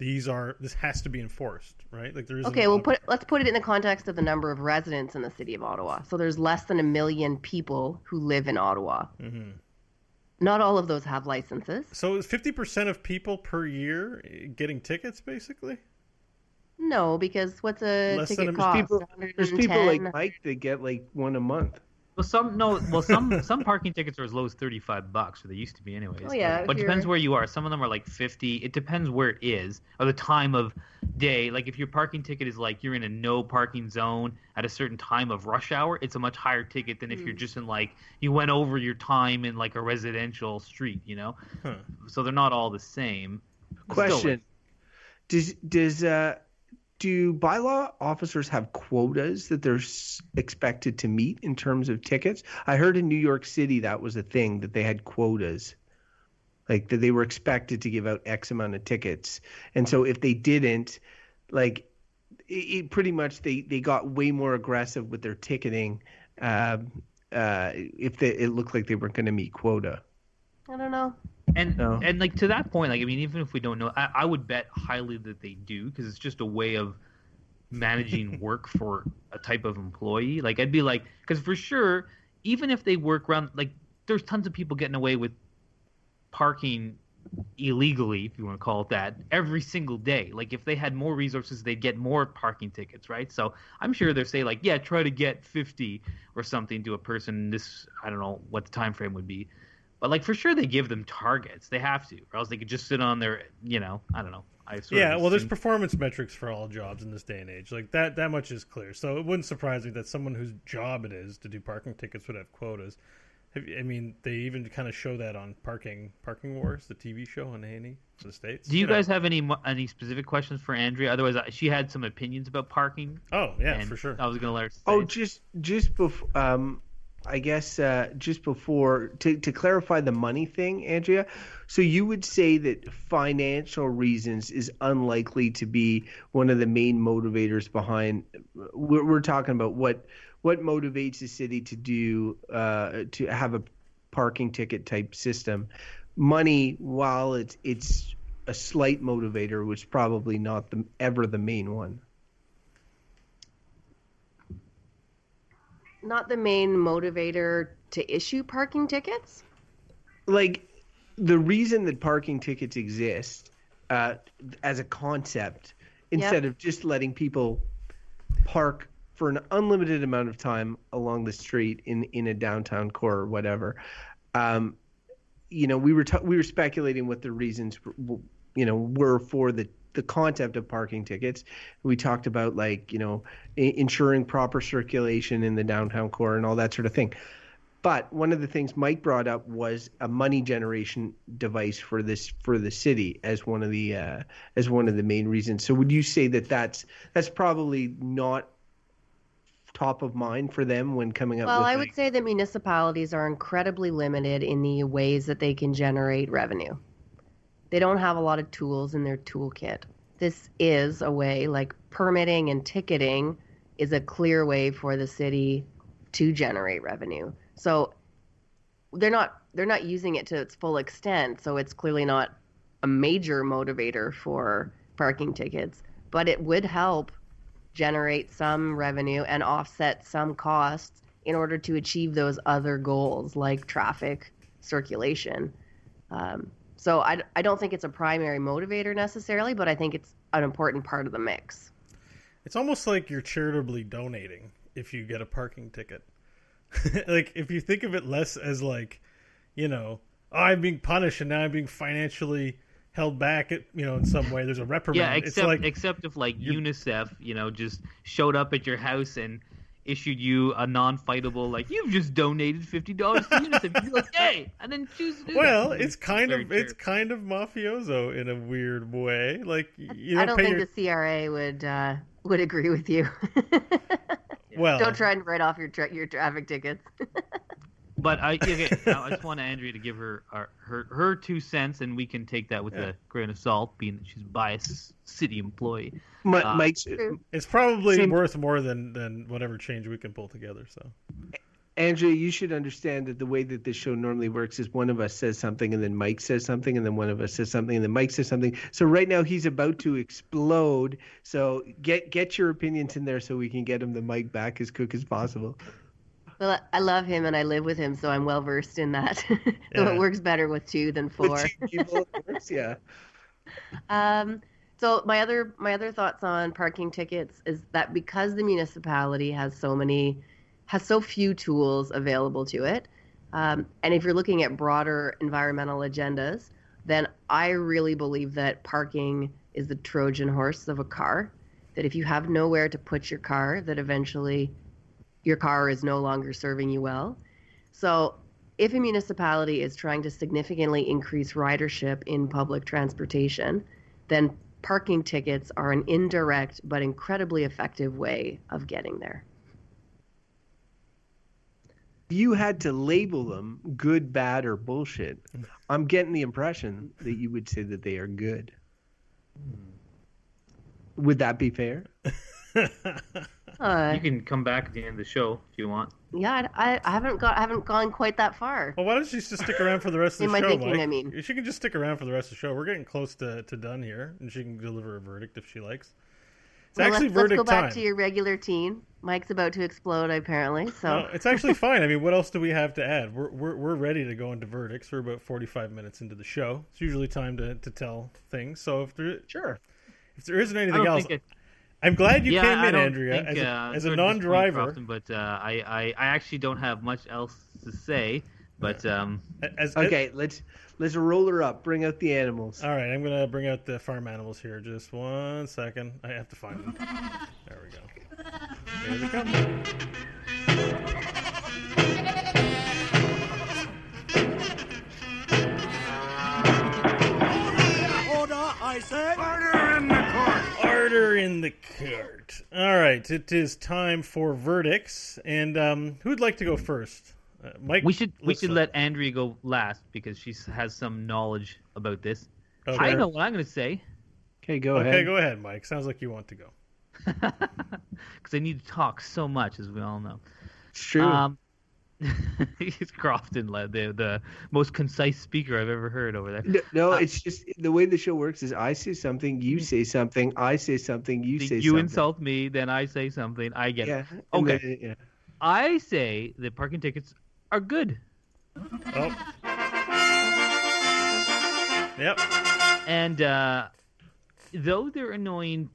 these are this has to be enforced, right? Like there is Okay, well, put let's put it in the context of the number of residents in the city of Ottawa. So there's less than a million people who live in Ottawa. Mhm. Not all of those have licenses. So is fifty percent of people per year getting tickets, basically? No, because what's a Less than ticket a- cost? People, there's people like 110? Mike that get like one a month. Well, some no. Well, some some parking tickets are as low as thirty five bucks, or they used to be, anyways. Oh, yeah, But, but depends where you are. Some of them are like fifty. It depends where it is or the time of day. Like if your parking ticket is like you're in a no parking zone at a certain time of rush hour, it's a much higher ticket than if Hmm. you're just in like you went over your time in like a residential street. You know, Huh. so they're not all the same. Still, Question: Does does uh do bylaw officers have quotas that they're expected to meet in terms of tickets? I heard in New York City that was a thing that they had quotas, like that they were expected to give out X amount of tickets, and so if they didn't, like, it, it pretty much they they got way more aggressive with their ticketing. Um, uh, if they, it looked like they weren't going to meet quota. I don't know. And and like to that point, like I mean, even if we don't know, I, I would bet highly that they do because it's just a way of managing work for a type of employee. Like I'd be like, because for sure, even if they work around, like there's tons of people getting away with parking illegally, if you want to call it that, every single day. Like if they had more resources, they'd get more parking tickets, right? So I'm sure they're saying like, yeah, try to get 50 or something to a person. This I don't know what the time frame would be, But like for sure, they give them targets. They have to, or else they could just sit on their, you know, I don't know. I sort Yeah, of well, there's performance metrics for all jobs in this day and age. Like that, that much is clear. So it wouldn't surprise me that someone whose job it is to do parking tickets would have quotas. I mean, they even kind of show that on parking, parking wars, the TV show on A and for the states. Do you know. guys have any any specific questions for Andrea? Otherwise, she had some opinions about parking. Oh yeah, for sure. I was gonna let her. Say Oh, just just before, um, I guess uh, just before to to clarify the money thing, Andrea. So you would say that financial reasons is unlikely to be one of the main motivators behind. We're, we're talking about what what motivates the city to do uh, to have a parking ticket type system. Money, while it's it's a slight motivator, was probably not the ever the main one. Not the main motivator to issue parking tickets. like the reason that parking tickets exist uh, as a concept instead of just letting people park for an unlimited amount of time along the street in in a downtown core or whatever um, you know we were ta- we were speculating what the reasons you know were for the the concept of parking tickets we talked about like you know I- ensuring proper circulation in the downtown core and all that sort of thing but one of the things Mike brought up was a money generation device for this for the city as one of the uh, as one of the main reasons. So would you say that that's that's probably not top of mind for them when coming up Well, I like- would say that municipalities are incredibly limited in the ways that they can generate revenue. They don't have a lot of tools in their toolkit. This is a way, like permitting and ticketing, is a clear way for the city to generate revenue. So they're not they're not using it to its full extent. So it's clearly not a major motivator for parking tickets, but it would help generate some revenue and offset some costs in order to achieve those other goals like traffic circulation. Um, so I, I don't think it's a primary motivator necessarily, but I think it's an important part of the mix. It's almost like you're charitably donating if you get a parking ticket. like if you think of it less as like, you know, oh, I'm being punished and now I'm being financially held back. At, you know, in some way, there's a reprimand. yeah, it's except like except if like you're- UNICEF, you know, just showed up at your house and issued you a non-fightable like you've just donated fifty dollars to UNICEF. You'd be like, hey, and then choose to do well, that. it's kind Very of it's kind of mafioso in a weird way. Like you don't, I don't think your the CRA would uh, would agree with you. well. don't try and write off your tra- your traffic tickets. But I okay, I just want Andrea to give her our, her her two cents, and we can take that with Yeah. a grain of salt, being that she's a biased city employee. Mi- uh, Mike's It's probably Same- worth more than than whatever change we can pull together. So Andrea, you should understand that the way that this show normally works is one of us says something and then Mike says something and then one of us says something and then Mike says something. So right now he's about to explode. So get get your opinions in there so we can get him the mic back as quick as possible. Well, I love him and I live with him, so I'm well versed in that. so Yeah. it works better with two than four. Two people, course, yeah. Um, so my other my other thoughts on parking tickets is that because the municipality has so many has so few tools available to it, um, and if you're looking at broader environmental agendas, then I really believe that parking is the Trojan horse of a car. That if you have nowhere to put your car, that eventually your car is no longer serving you well. So if a municipality is trying to significantly increase ridership in public transportation, then parking tickets are an indirect but incredibly effective way of getting there. you had to label them good, bad, or bullshit, I'm getting the impression that you would say that they are good. Hmm. Would that be fair? Uh, You can come back at the end of the show if you want. yeah, I, I haven't got I haven't gone quite that far. Well, why don't you just stick around for the rest of the show? In my show, thinking, Mike? I mean. she can just stick around for the rest of the show. We're getting close to, to done here, and she can deliver a verdict if she likes. It's Well, actually let's, let's verdict go back time. to your regular team. Mike's about to explode, apparently. So No, it's actually fine. I mean, what else do we have to add? We're, we're, we're ready to go into verdicts. We're about 45 minutes into the show. It's usually time to, to tell things. So if there Sure. if there isn't anything don't else, think it, I'm glad you yeah, came I in, Andrea, think, as a, uh, as a sorry to disappoint non-driver. Crofton, but uh, I, I I actually don't have much else to say. But um, As, Okay, let's let's roll her up. Bring out the animals. All right, I'm gonna bring out the farm animals here. Just one second. I have to find them. There we go. Here they come. Order, I said. Order in the court. Order in the cart. All right, it is time for verdicts, and um, who'd like to go first? Uh, Mike. we should we should like- let Andrea go last because she has some knowledge about this. Okay. I know what I'm going to say Okay, go Okay, ahead. Okay, go ahead, Mike. Sounds like you want to go. because I need to talk so much, as we all know. It's true. Um, he's Crofton, led the the most concise speaker I've ever heard over there. no, no, uh, it's just the way the show works is I say something, you say something, I say something, you say something. you something. insult me, then I say something. I get it. Yeah. and Okay. then- yeah. I say that parking tickets are good, Oh. Yep. and uh, though they're annoying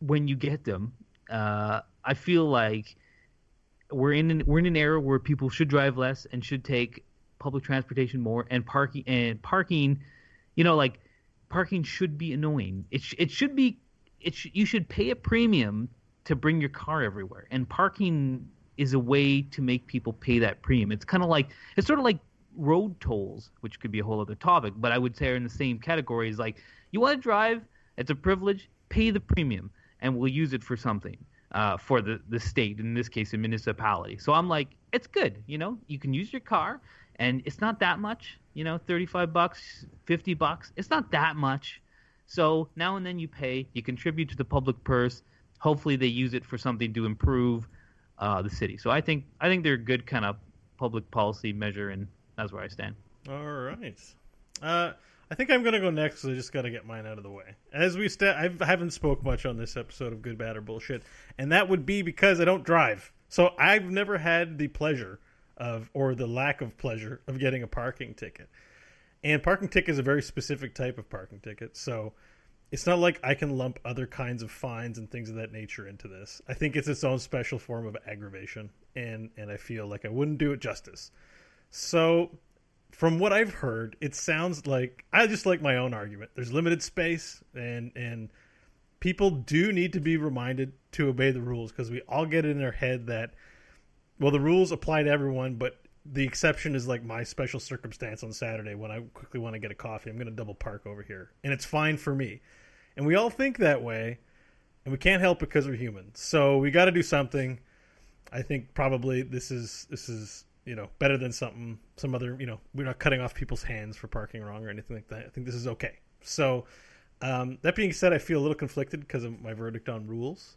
when you get them, uh, I feel like we're in an, we're in an era where people should drive less and should take public transportation more, and parking and parking, you know, like parking should be annoying. It sh- it should be it sh- you should pay a premium to bring your car everywhere, and parking is a way to make people pay that premium. It's kind of like it's sort of like road tolls, which could be a whole other topic, but I would say are in the same category. Is like you want to drive, it's a privilege, pay the premium, and we'll use it for something uh, for the the state, in this case, a municipality. So I'm like, it's good, you know, you can use your car, and it's not that much, you know, 35 bucks, 50 bucks, it's not that much. So now and then you pay, you contribute to the public purse. Hopefully they use it for something to improve uh, the city. So I think I think they're a good kind of public policy measure, and that's where I stand. All right. Uh, I think I'm gonna go next. 'cause I just got to get mine out of the way. As we sta- I've- I haven't spoke much on this episode of Good, Bad, or Bullshit, and that would be because I don't drive. So I've never had the pleasure of, or the lack of pleasure of getting a parking ticket. And parking ticket is a very specific type of parking ticket. So it's not like I can lump other kinds of fines and things of that nature into this. I think it's its own special form of aggravation, and and I feel like I wouldn't do it justice. So, from what I've heard, it sounds like I just like my own argument. There's limited space, and and people do need to be reminded to obey the rules because we all get it in our head that well, the rules apply to everyone, but the exception is like my special circumstance on Saturday when I quickly want to get a coffee. I'm going to double park over here, and it's fine for me. And we all think that way, and we can't help it because we're human. So we got to do something. I think probably this is this is you know better than something some other you know we're not cutting off people's hands for parking wrong or anything like that. I think this is okay. So um, that being said, I feel a little conflicted because of my verdict on rules.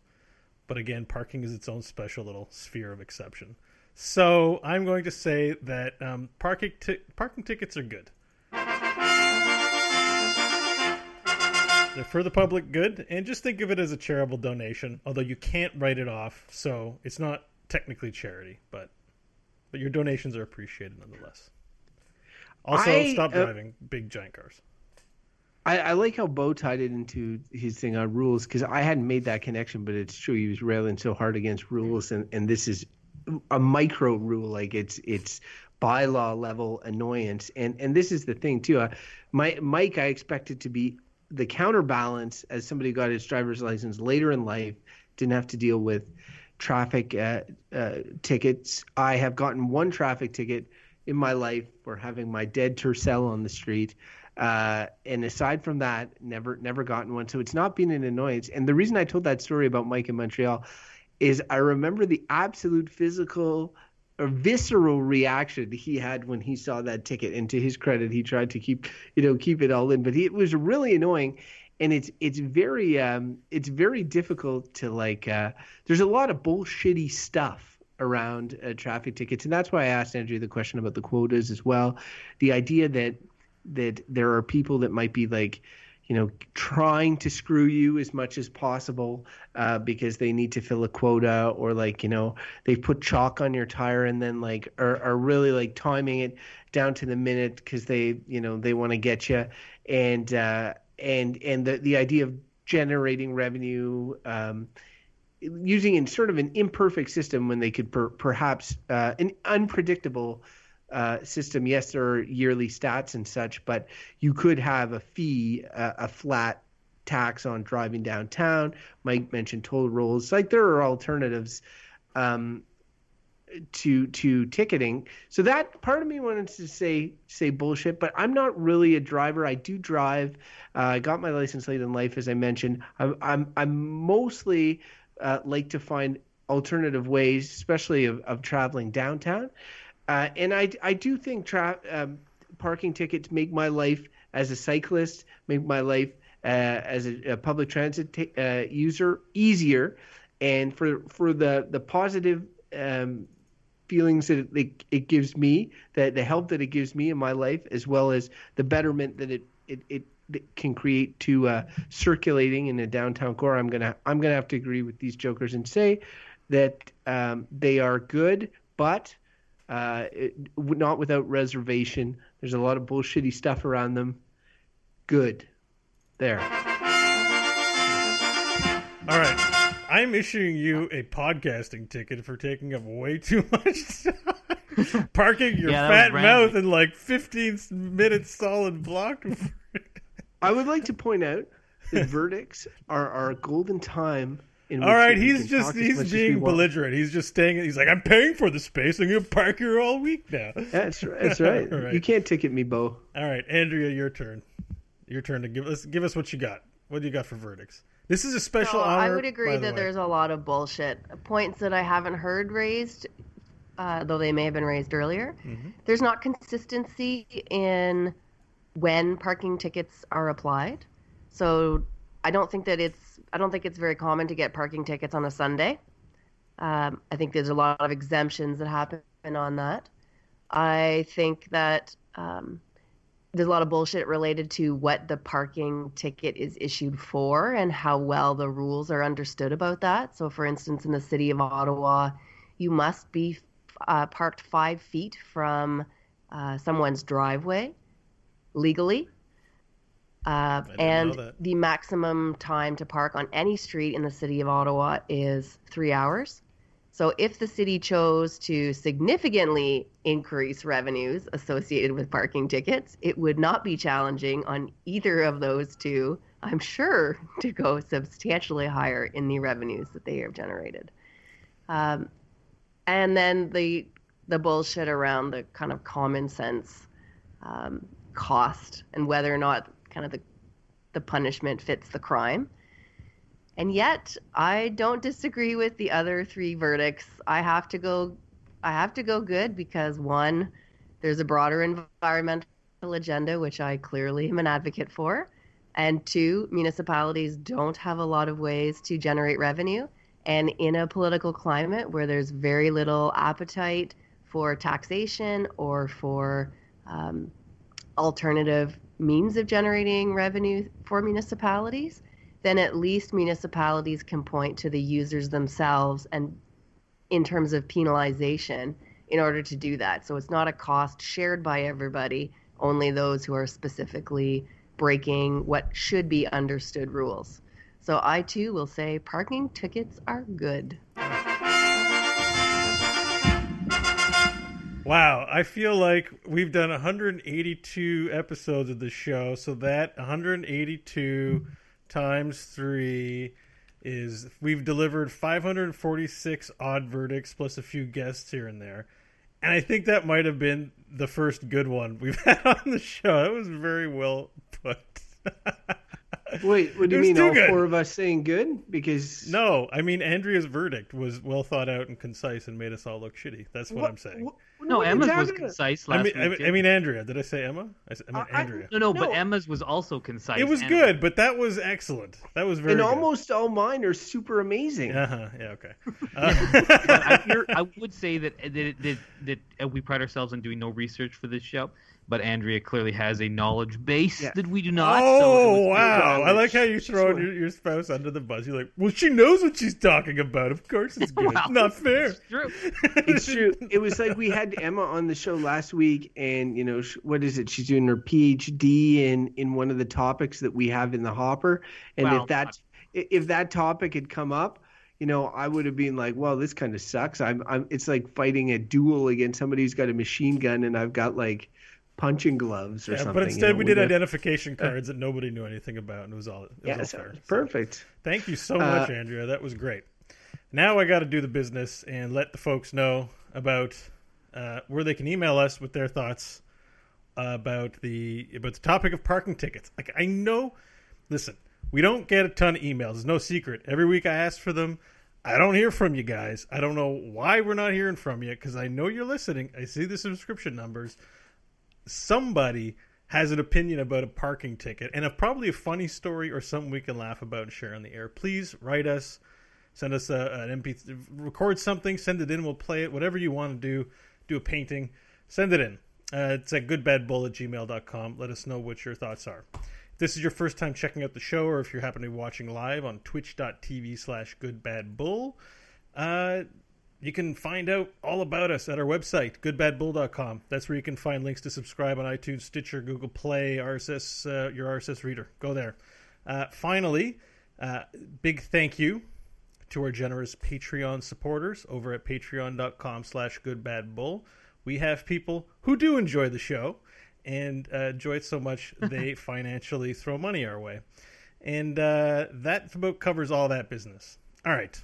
But again, parking is its own special little sphere of exception. So I'm going to say that um, parking ti- parking tickets are good. They're for the public good, and just think of it as a charitable donation. Although you can't write it off, so it's not technically charity, but but your donations are appreciated nonetheless. Also, I, stop uh, driving big giant cars. I, I like how Beau tied it into his thing on rules because I hadn't made that connection, but it's true. He was railing so hard against rules, and, and this is a micro rule, like it's it's bylaw level annoyance, and and this is the thing too. Uh, my Mike, I expected to be the counterbalance as somebody who got his driver's license later in life, didn't have to deal with traffic uh, uh, tickets. I have gotten one traffic ticket in my life for having my dead Tercel on the street. Uh, and aside from that, never never gotten one. So it's not been an annoyance. And the reason I told that story about Mike in Montreal is I remember the absolute physical or visceral reaction he had when he saw that ticket. And to his credit, he tried to keep you know keep it all in, but he, it was really annoying. And it's it's very um, it's very difficult to like. Uh, there's a lot of bullshitty stuff around uh, traffic tickets, and that's why I asked Andrea the question about the quotas as well. The idea that that there are people that might be like you know trying to screw you as much as possible uh, because they need to fill a quota or like you know they put chalk on your tire and then like are, are really like timing it down to the minute because they you know they want to get you and uh, and and the the idea of generating revenue um, using in sort of an imperfect system when they could per, perhaps uh, an unpredictable uh, system. Yes, there are yearly stats and such, but you could have a fee, uh, a flat tax on driving downtown. Mike mentioned toll rolls. Like there are alternatives um, to to ticketing. So that part of me wanted to say say bullshit, but I'm not really a driver. I do drive. Uh, I got my license late in life, as I mentioned. I'm I'm, I'm mostly uh, like to find alternative ways, especially of, of traveling downtown. Uh, and I I do think tra- um, parking tickets make my life as a cyclist, make my life uh, as a, a, public transit t- uh, user easier. And for for the the positive um, feelings that it, it gives me, that the help that it gives me in my life, as well as the betterment that it it, it, it can create to uh, circulating in a downtown core. I'm gonna I'm gonna have to agree with these jokers and say that um, they are good, but uh, it, not without reservation. There's a lot of bullshitty stuff around them. Good. There. All right. I'm issuing you a podcasting ticket for taking up way too much time. Parking your Yeah, fat mouth in like 15 minutes solid block. I would like to point out that verdicts are our golden time. In All which right, we he's just he's much as we being belligerent. He's just staying. He's like, I'm paying for the space. I'm gonna park here all week now. That's right. That's right. All right. You can't ticket me, Beau. All right, Andrea, your turn. Your turn to give us give us what you got. What do you got for verdicts? This is a special So honor. I would agree that way. there's a lot of bullshit points that I haven't heard raised, uh, though they may have been raised earlier. Mm-hmm. There's not consistency in when parking tickets are applied, so I don't think that it's I don't think it's very common to get parking tickets on a Sunday. Um, I think there's a lot of exemptions that happen on that. I think that um, there's a lot of bullshit related to what the parking ticket is issued for and how well the rules are understood about that. So, for instance, in the city of Ottawa, you must be uh, parked five feet from uh, someone's driveway legally. Uh, and the maximum time to park on any street in the city of Ottawa is three hours. So, if the city chose to significantly increase revenues associated with parking tickets, it would not be challenging on either of those two, I'm sure, to go substantially higher in the revenues that they have generated. Um, and then the the bullshit around the kind of common sense um, cost and whether or not kind of the the punishment fits the crime. And yet, I don't disagree with the other three verdicts. I have to go I have to go good because one, there's a broader environmental agenda which I clearly am an advocate for. And two, municipalities don't have a lot of ways to generate revenue. And in a political climate where there's very little appetite for taxation or for um, alternative means of generating revenue for municipalities, then at least municipalities can point to the users themselves and in terms of penalization in order to do that. So it's not a cost shared by everybody, only those who are specifically breaking what should be understood rules. So I too will say parking tickets are good. Wow, I feel like we've done 182 episodes of the show, so that 182 times 3 is we've delivered 546 odd verdicts plus a few guests here and there. And I think that might have been the first good one we've had on the show. That was very well put. Wait, what do you mean? All good. four of us saying good? Because no, I mean Andrea's verdict was well thought out and concise and made us all look shitty. That's what, I'm saying. what- No, what are you Emma's was talking about? concise last I mean, I mean, I mean Andrea. Did I say Emma? I, said, I meant I- I- Andrea. no, no, but no. Emma's was also concise. It was and- good, but that was excellent. That was very And good. almost all mine are super amazing. Uh-huh, yeah, okay. But I, Uh, hear, I would say that that, that that uh, we pride ourselves on doing no research for this show, but Andrea clearly has a knowledge base Yeah. that we do not. so oh was- wow! I like how you She's throw one. your, your spouse under the bus. You're like, well, she knows what she's talking about. Of course, it's good. Well, Not fair. It's true. It's true. It was like we had Emma on the show last week, and you know, what is it? She's doing her PhD in in one of the topics that we have in the hopper. And Well, if that if that topic had come up, you know, I would have been like, well, this kind of sucks. I'm, I'm, it's like fighting a duel against somebody who's got a machine gun and I've got like punching gloves or Yeah, something. but you instead, know, we did identification cards that nobody knew anything about, and it was all. It was Yeah, all so it's So, perfect. thank you so much, Uh, Andrea. That was great. Now I got to do the business and let the folks know about uh, where they can email us with their thoughts about the about the topic of parking tickets. Like I know, listen, we don't get a ton of emails. It's no secret. Every week I ask for them. I don't hear from you guys. I don't know why we're not hearing from you because I know you're listening. I see the subscription numbers. Somebody has an opinion about a parking ticket and a, probably a funny story or something we can laugh about and share on the air. Please write us, send us a, an MP, record something, send it in. We'll play it. Whatever you want to do, do a painting, send it in. Uh, it's at goodbadbull at gmail.com. Let us know what your thoughts are. If this is your first time checking out the show, or if you happen to be watching live on twitch.tv slash goodbadbull, uh, you can find out all about us at our website, goodbadbull.com. That's where you can find links to subscribe on iTunes, Stitcher, Google Play, RSS, uh, your RSS reader. Go there. Uh, finally, uh, big thank you to our generous Patreon supporters over at patreon.com slash goodbadbull. We have people who do enjoy the show and uh, enjoy it so much they financially throw money our way. And uh, that about covers all that business. All right.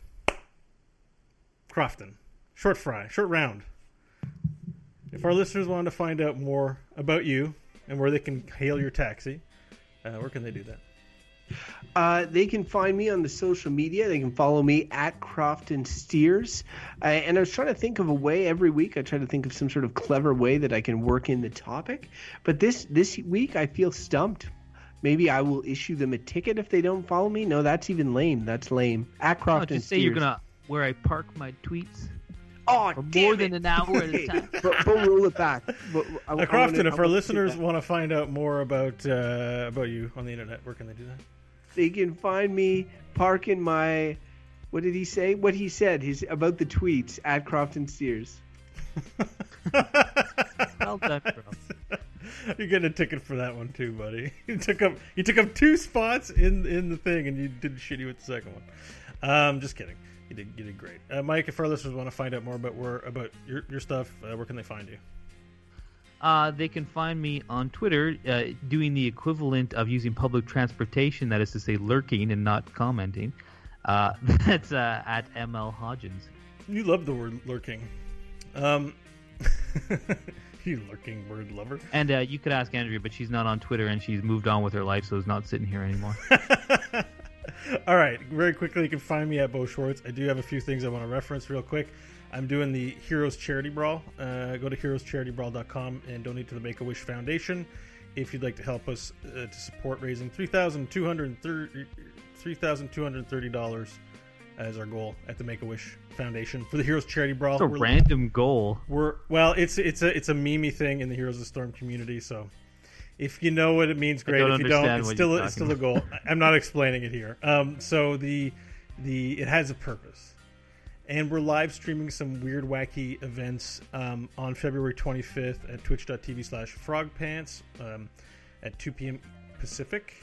Crofton, short fry, short round. If our listeners want to find out more about you and where they can hail your taxi, uh, where can they do that? Uh, they can find me on the social media. They can follow me at Crofton Steers. Uh, and I was trying to think of a way every week. I try to think of some sort of clever way that I can work in the topic. But this this week I feel stumped. Maybe I will issue them a ticket if they don't follow me. No, that's even lame. That's lame. At Crofton just say you're gonna where I park my tweets Oh, for more it. than an hour at a time. but, but roll it back. But I, Uh, I Crofton, wanna- if I our listeners want to find out more about uh, about you on the internet, where can they do that? they can find me parking my. What did he say? What he said. He's about the tweets at Crofton Steers. Well done, bro. You're getting a ticket for that one too, buddy. You took up you took up two spots in in the thing, and you did shitty with the second one. Um, just kidding. You did you did great, uh, Mike. If our listeners want to find out more about where about your your stuff, uh, where can they find you? Uh, they can find me on Twitter uh, doing the equivalent of using public transportation, that is to say, lurking and not commenting. Uh, that's uh, at ML Hodgins. You love the word lurking. Um, you lurking word lover. And uh, you could ask Andrea, but she's not on Twitter and she's moved on with her life, so is not sitting here anymore. All right, very quickly, you can find me at Beau Schwartz. I do have a few things I want to reference real quick. I'm doing the Heroes Charity Brawl. Uh, go to heroescharitybrawl.com and donate to the Make a Wish Foundation if you'd like to help us uh, to support raising $3,230 $3,230 as our goal at the Make a Wish Foundation for the Heroes Charity Brawl. It's a We're- random goal. we're well, it's it's a it's a meme thing in the Heroes of the Storm community. So if you know what it means, great. if you don't, it's still it's still a goal. I'm not explaining it here. Um, so the the it has a purpose, and we're live streaming some weird, wacky events um, on February 25th at Twitch.tv/slash FrogPants um, at 2 p.m. Pacific.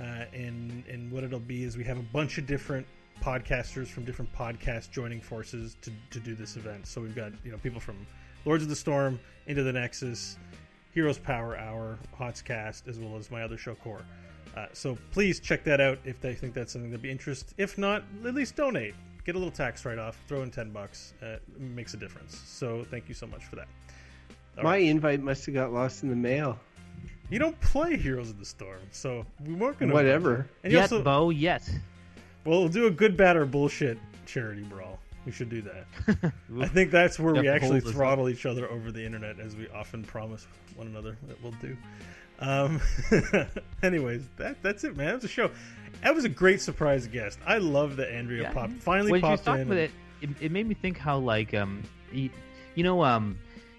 Uh, and and what it'll be is we have a bunch of different podcasters from different podcasts joining forces to, to do this event. So we've got you know people from Lords of the Storm, Into the Nexus, Heroes Power Hour, Hotscast, as well as my other show Core. Uh, so please check that out if they think that's something that'd be interest. If not, at least donate. Get a little tax write off. Throw in ten bucks. Uh, makes a difference. So thank you so much for that. All My right. invite must have got lost in the mail. You don't play Heroes of the Storm, so we weren't gonna. Whatever. And you Yet, also, Beau, yet. well, we'll do a good, bad, or bullshit charity brawl. We should do that. I think that's where we actually us up. throttle each other over the internet, as we often promise one another that we'll do. Um, anyways, that that's it, man. That was a show. That was a great surprise guest. I love that Andrea Yeah. popped finally when popped in. with it, it, it made me think how like um, you, you know um,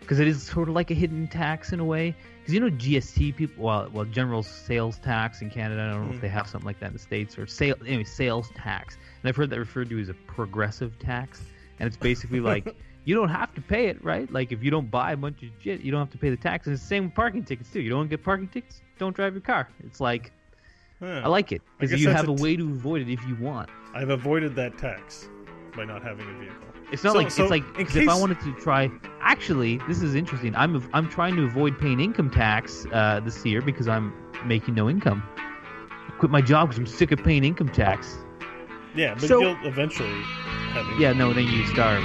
because it is sort of like a hidden tax in a way. Because you know GST people, well, well, general sales tax in Canada. I don't know Mhm. if they have something like that in the states or sale anyway sales tax. And I've heard that referred to as a progressive tax, and it's basically like. You don't have to pay it, right? Like if you don't buy a bunch of shit, you don't have to pay the tax. And it's the same with parking tickets too. You don't get parking tickets, don't drive your car. It's like Yeah. I like it because you have a a t- way to avoid it if you want. I've avoided that tax by not having a vehicle. It's not So- like so it's like in 'cause if I wanted to try. Actually, this is interesting. I'm I'm trying to avoid paying income tax uh, this year because I'm making no income. I quit my job because I'm sick of paying income tax. Yeah, but So- you'll eventually have a Yeah, no, then you starve.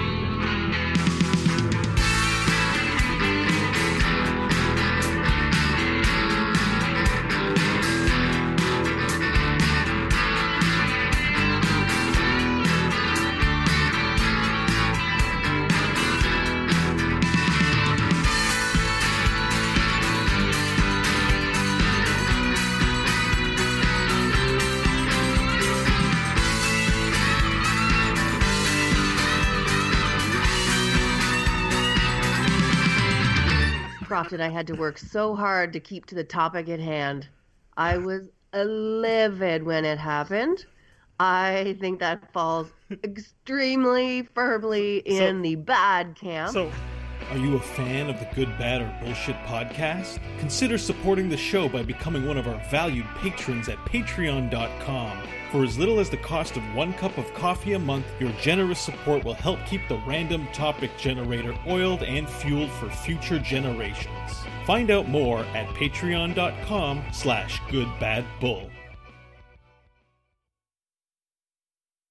I had to work so hard to keep to the topic at hand. I was livid when it happened. I think that falls extremely firmly in So- the bad camp. So, Are you a fan of the Good, Bad, or Bullshit podcast? Consider supporting the show by becoming one of our valued patrons at patreon.com. For as little as the cost of one cup of coffee a month, your generous support will help keep the random topic generator oiled and fueled for future generations. Find out more at patreon.com slash goodbadbull.